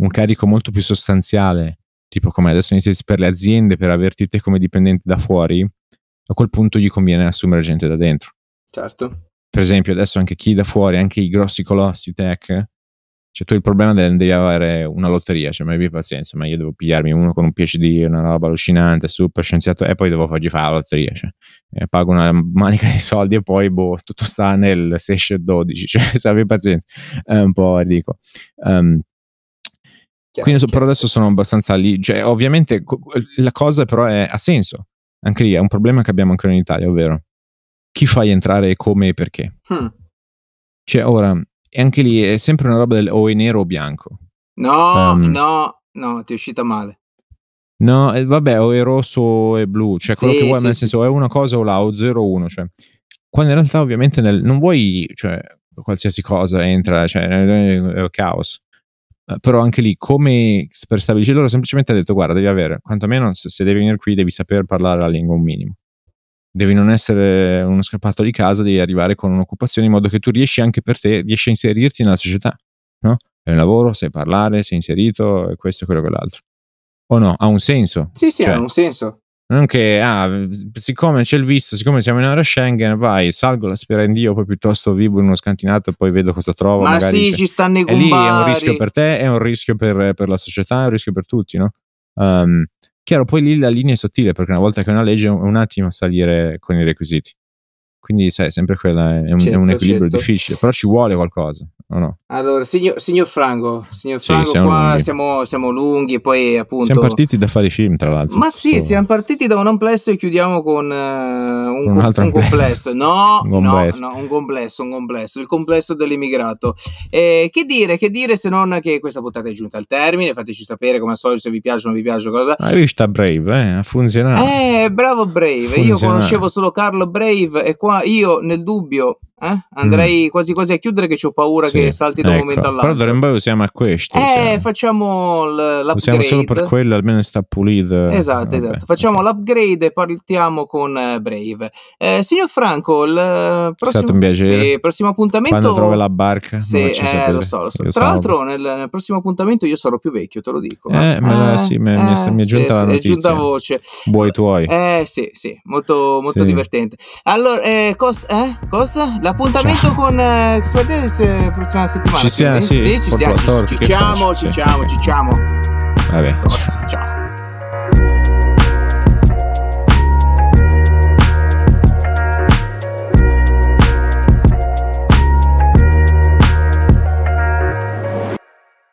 un carico molto più sostanziale, tipo come adesso inizi per le aziende per averti te come dipendente da fuori, a quel punto gli conviene assumere gente da dentro. Certo. Per esempio, adesso anche chi da fuori, anche i grossi colossi tech, cioè tu il problema del devi avere una lotteria, cioè ma abbi pazienza, ma io devo pigliarmi uno con un PhD, una roba allucinante, super scienziato, e poi devo fargli fare la lotteria, cioè eh, pago una manica di soldi e poi boh, tutto sta nel 6 e 12, cioè se abbi pazienza, è un po' ridicolo. Um, Chiaro, quindi so- però adesso sono abbastanza lì, cioè ovviamente la cosa però è, ha senso, anche lì è un problema che abbiamo anche in Italia, ovvero chi fai entrare e come e perché. Hmm. Cioè, ora, anche lì è sempre una roba del o è nero o bianco. No, Ehm. no, no, ti è uscita male. No, eh, vabbè, o è rosso o è blu, cioè quello Sì, che vuoi, sì, nel sì, senso è una cosa o là, o 0 o 1, cioè. Quando in realtà ovviamente nel, non vuoi, cioè, qualsiasi cosa entra, cioè, è è caos. Eh, Però anche lì, come per stabilire, loro semplicemente ha detto, guarda, devi avere, quantomeno se, se devi venire qui devi saper parlare la lingua un minimo. Devi non essere uno scappato di casa, devi arrivare con un'occupazione in modo che tu riesci anche per te, riesci a inserirti nella società, no? Hai un lavoro, sai parlare, sei inserito, questo quello e quell'altro. O no? Ha un senso. Sì, sì, Cioè, ha un senso. Non che, ah, siccome c'è il visto, siccome siamo in area Schengen, vai, salgo la spera in Dio, poi piuttosto vivo in uno scantinato e poi vedo cosa trovo. Ma sì, c'è- ci stanno i e lì è un gumbari. rischio per te, è un rischio per, per la società, è un rischio per tutti, no? Um, chiaro, poi lì la linea è sottile perché una volta che è una legge è un, attimo salire con i requisiti. Quindi, sai, sempre quella è un, è un Certo, equilibrio certo. difficile, però ci vuole qualcosa, o no? Allora, signor, signor Franco, signor Sì, Franco, siamo qua lunghi. siamo, siamo lunghi e poi appunto... Siamo partiti da fare i film, tra l'altro. Ma sì, So- siamo partiti da un amplesso e chiudiamo con eh, un, un altro un complesso. No, Un no, complesso. no, un complesso, un complesso, il complesso dell'immigrato. Eh, che dire, che dire se non che questa puntata è giunta al termine, fateci sapere come al solito se vi piace o non vi piace cosa. Hai visto Brave, eh? Ha funzionato. Eh, bravo Brave, io Funziona. conoscevo solo Carlo Brave e qua io nel dubbio eh, andrei quasi quasi a chiudere che ho paura Mm. Sì, che salti da un ecco. momento Però all'altro. dovremmo usiamo a questo. Eh, usiamo. facciamo l- l'upgrade. Usiamo solo per quello, almeno sta pulito. Esatto, Vabbè, esatto. Facciamo ok. l'upgrade e partiamo con eh, Brave. Eh, signor Franco, il eh, prossimo, stato un piacere. sì, prossimo appuntamento. Quando trovi la barca, Sì, eh, lo so, lo so. Io Tra l'altro, nel, nel prossimo appuntamento io sarò più vecchio, te lo dico. Eh, me la- sì, me- mi è- mi è giunta la È notizia. giunta voce. Buoi tuoi. Eh sì, sì, molto, molto Sì. divertente. Allora, eh, cos- eh, cosa? L'appuntamento con eh, Expertise eh, prossima settimana. Ci siamo, quindi? sì, ci siamo, ci, torta, ci Sì. ciamo. Vabbè. Ciao.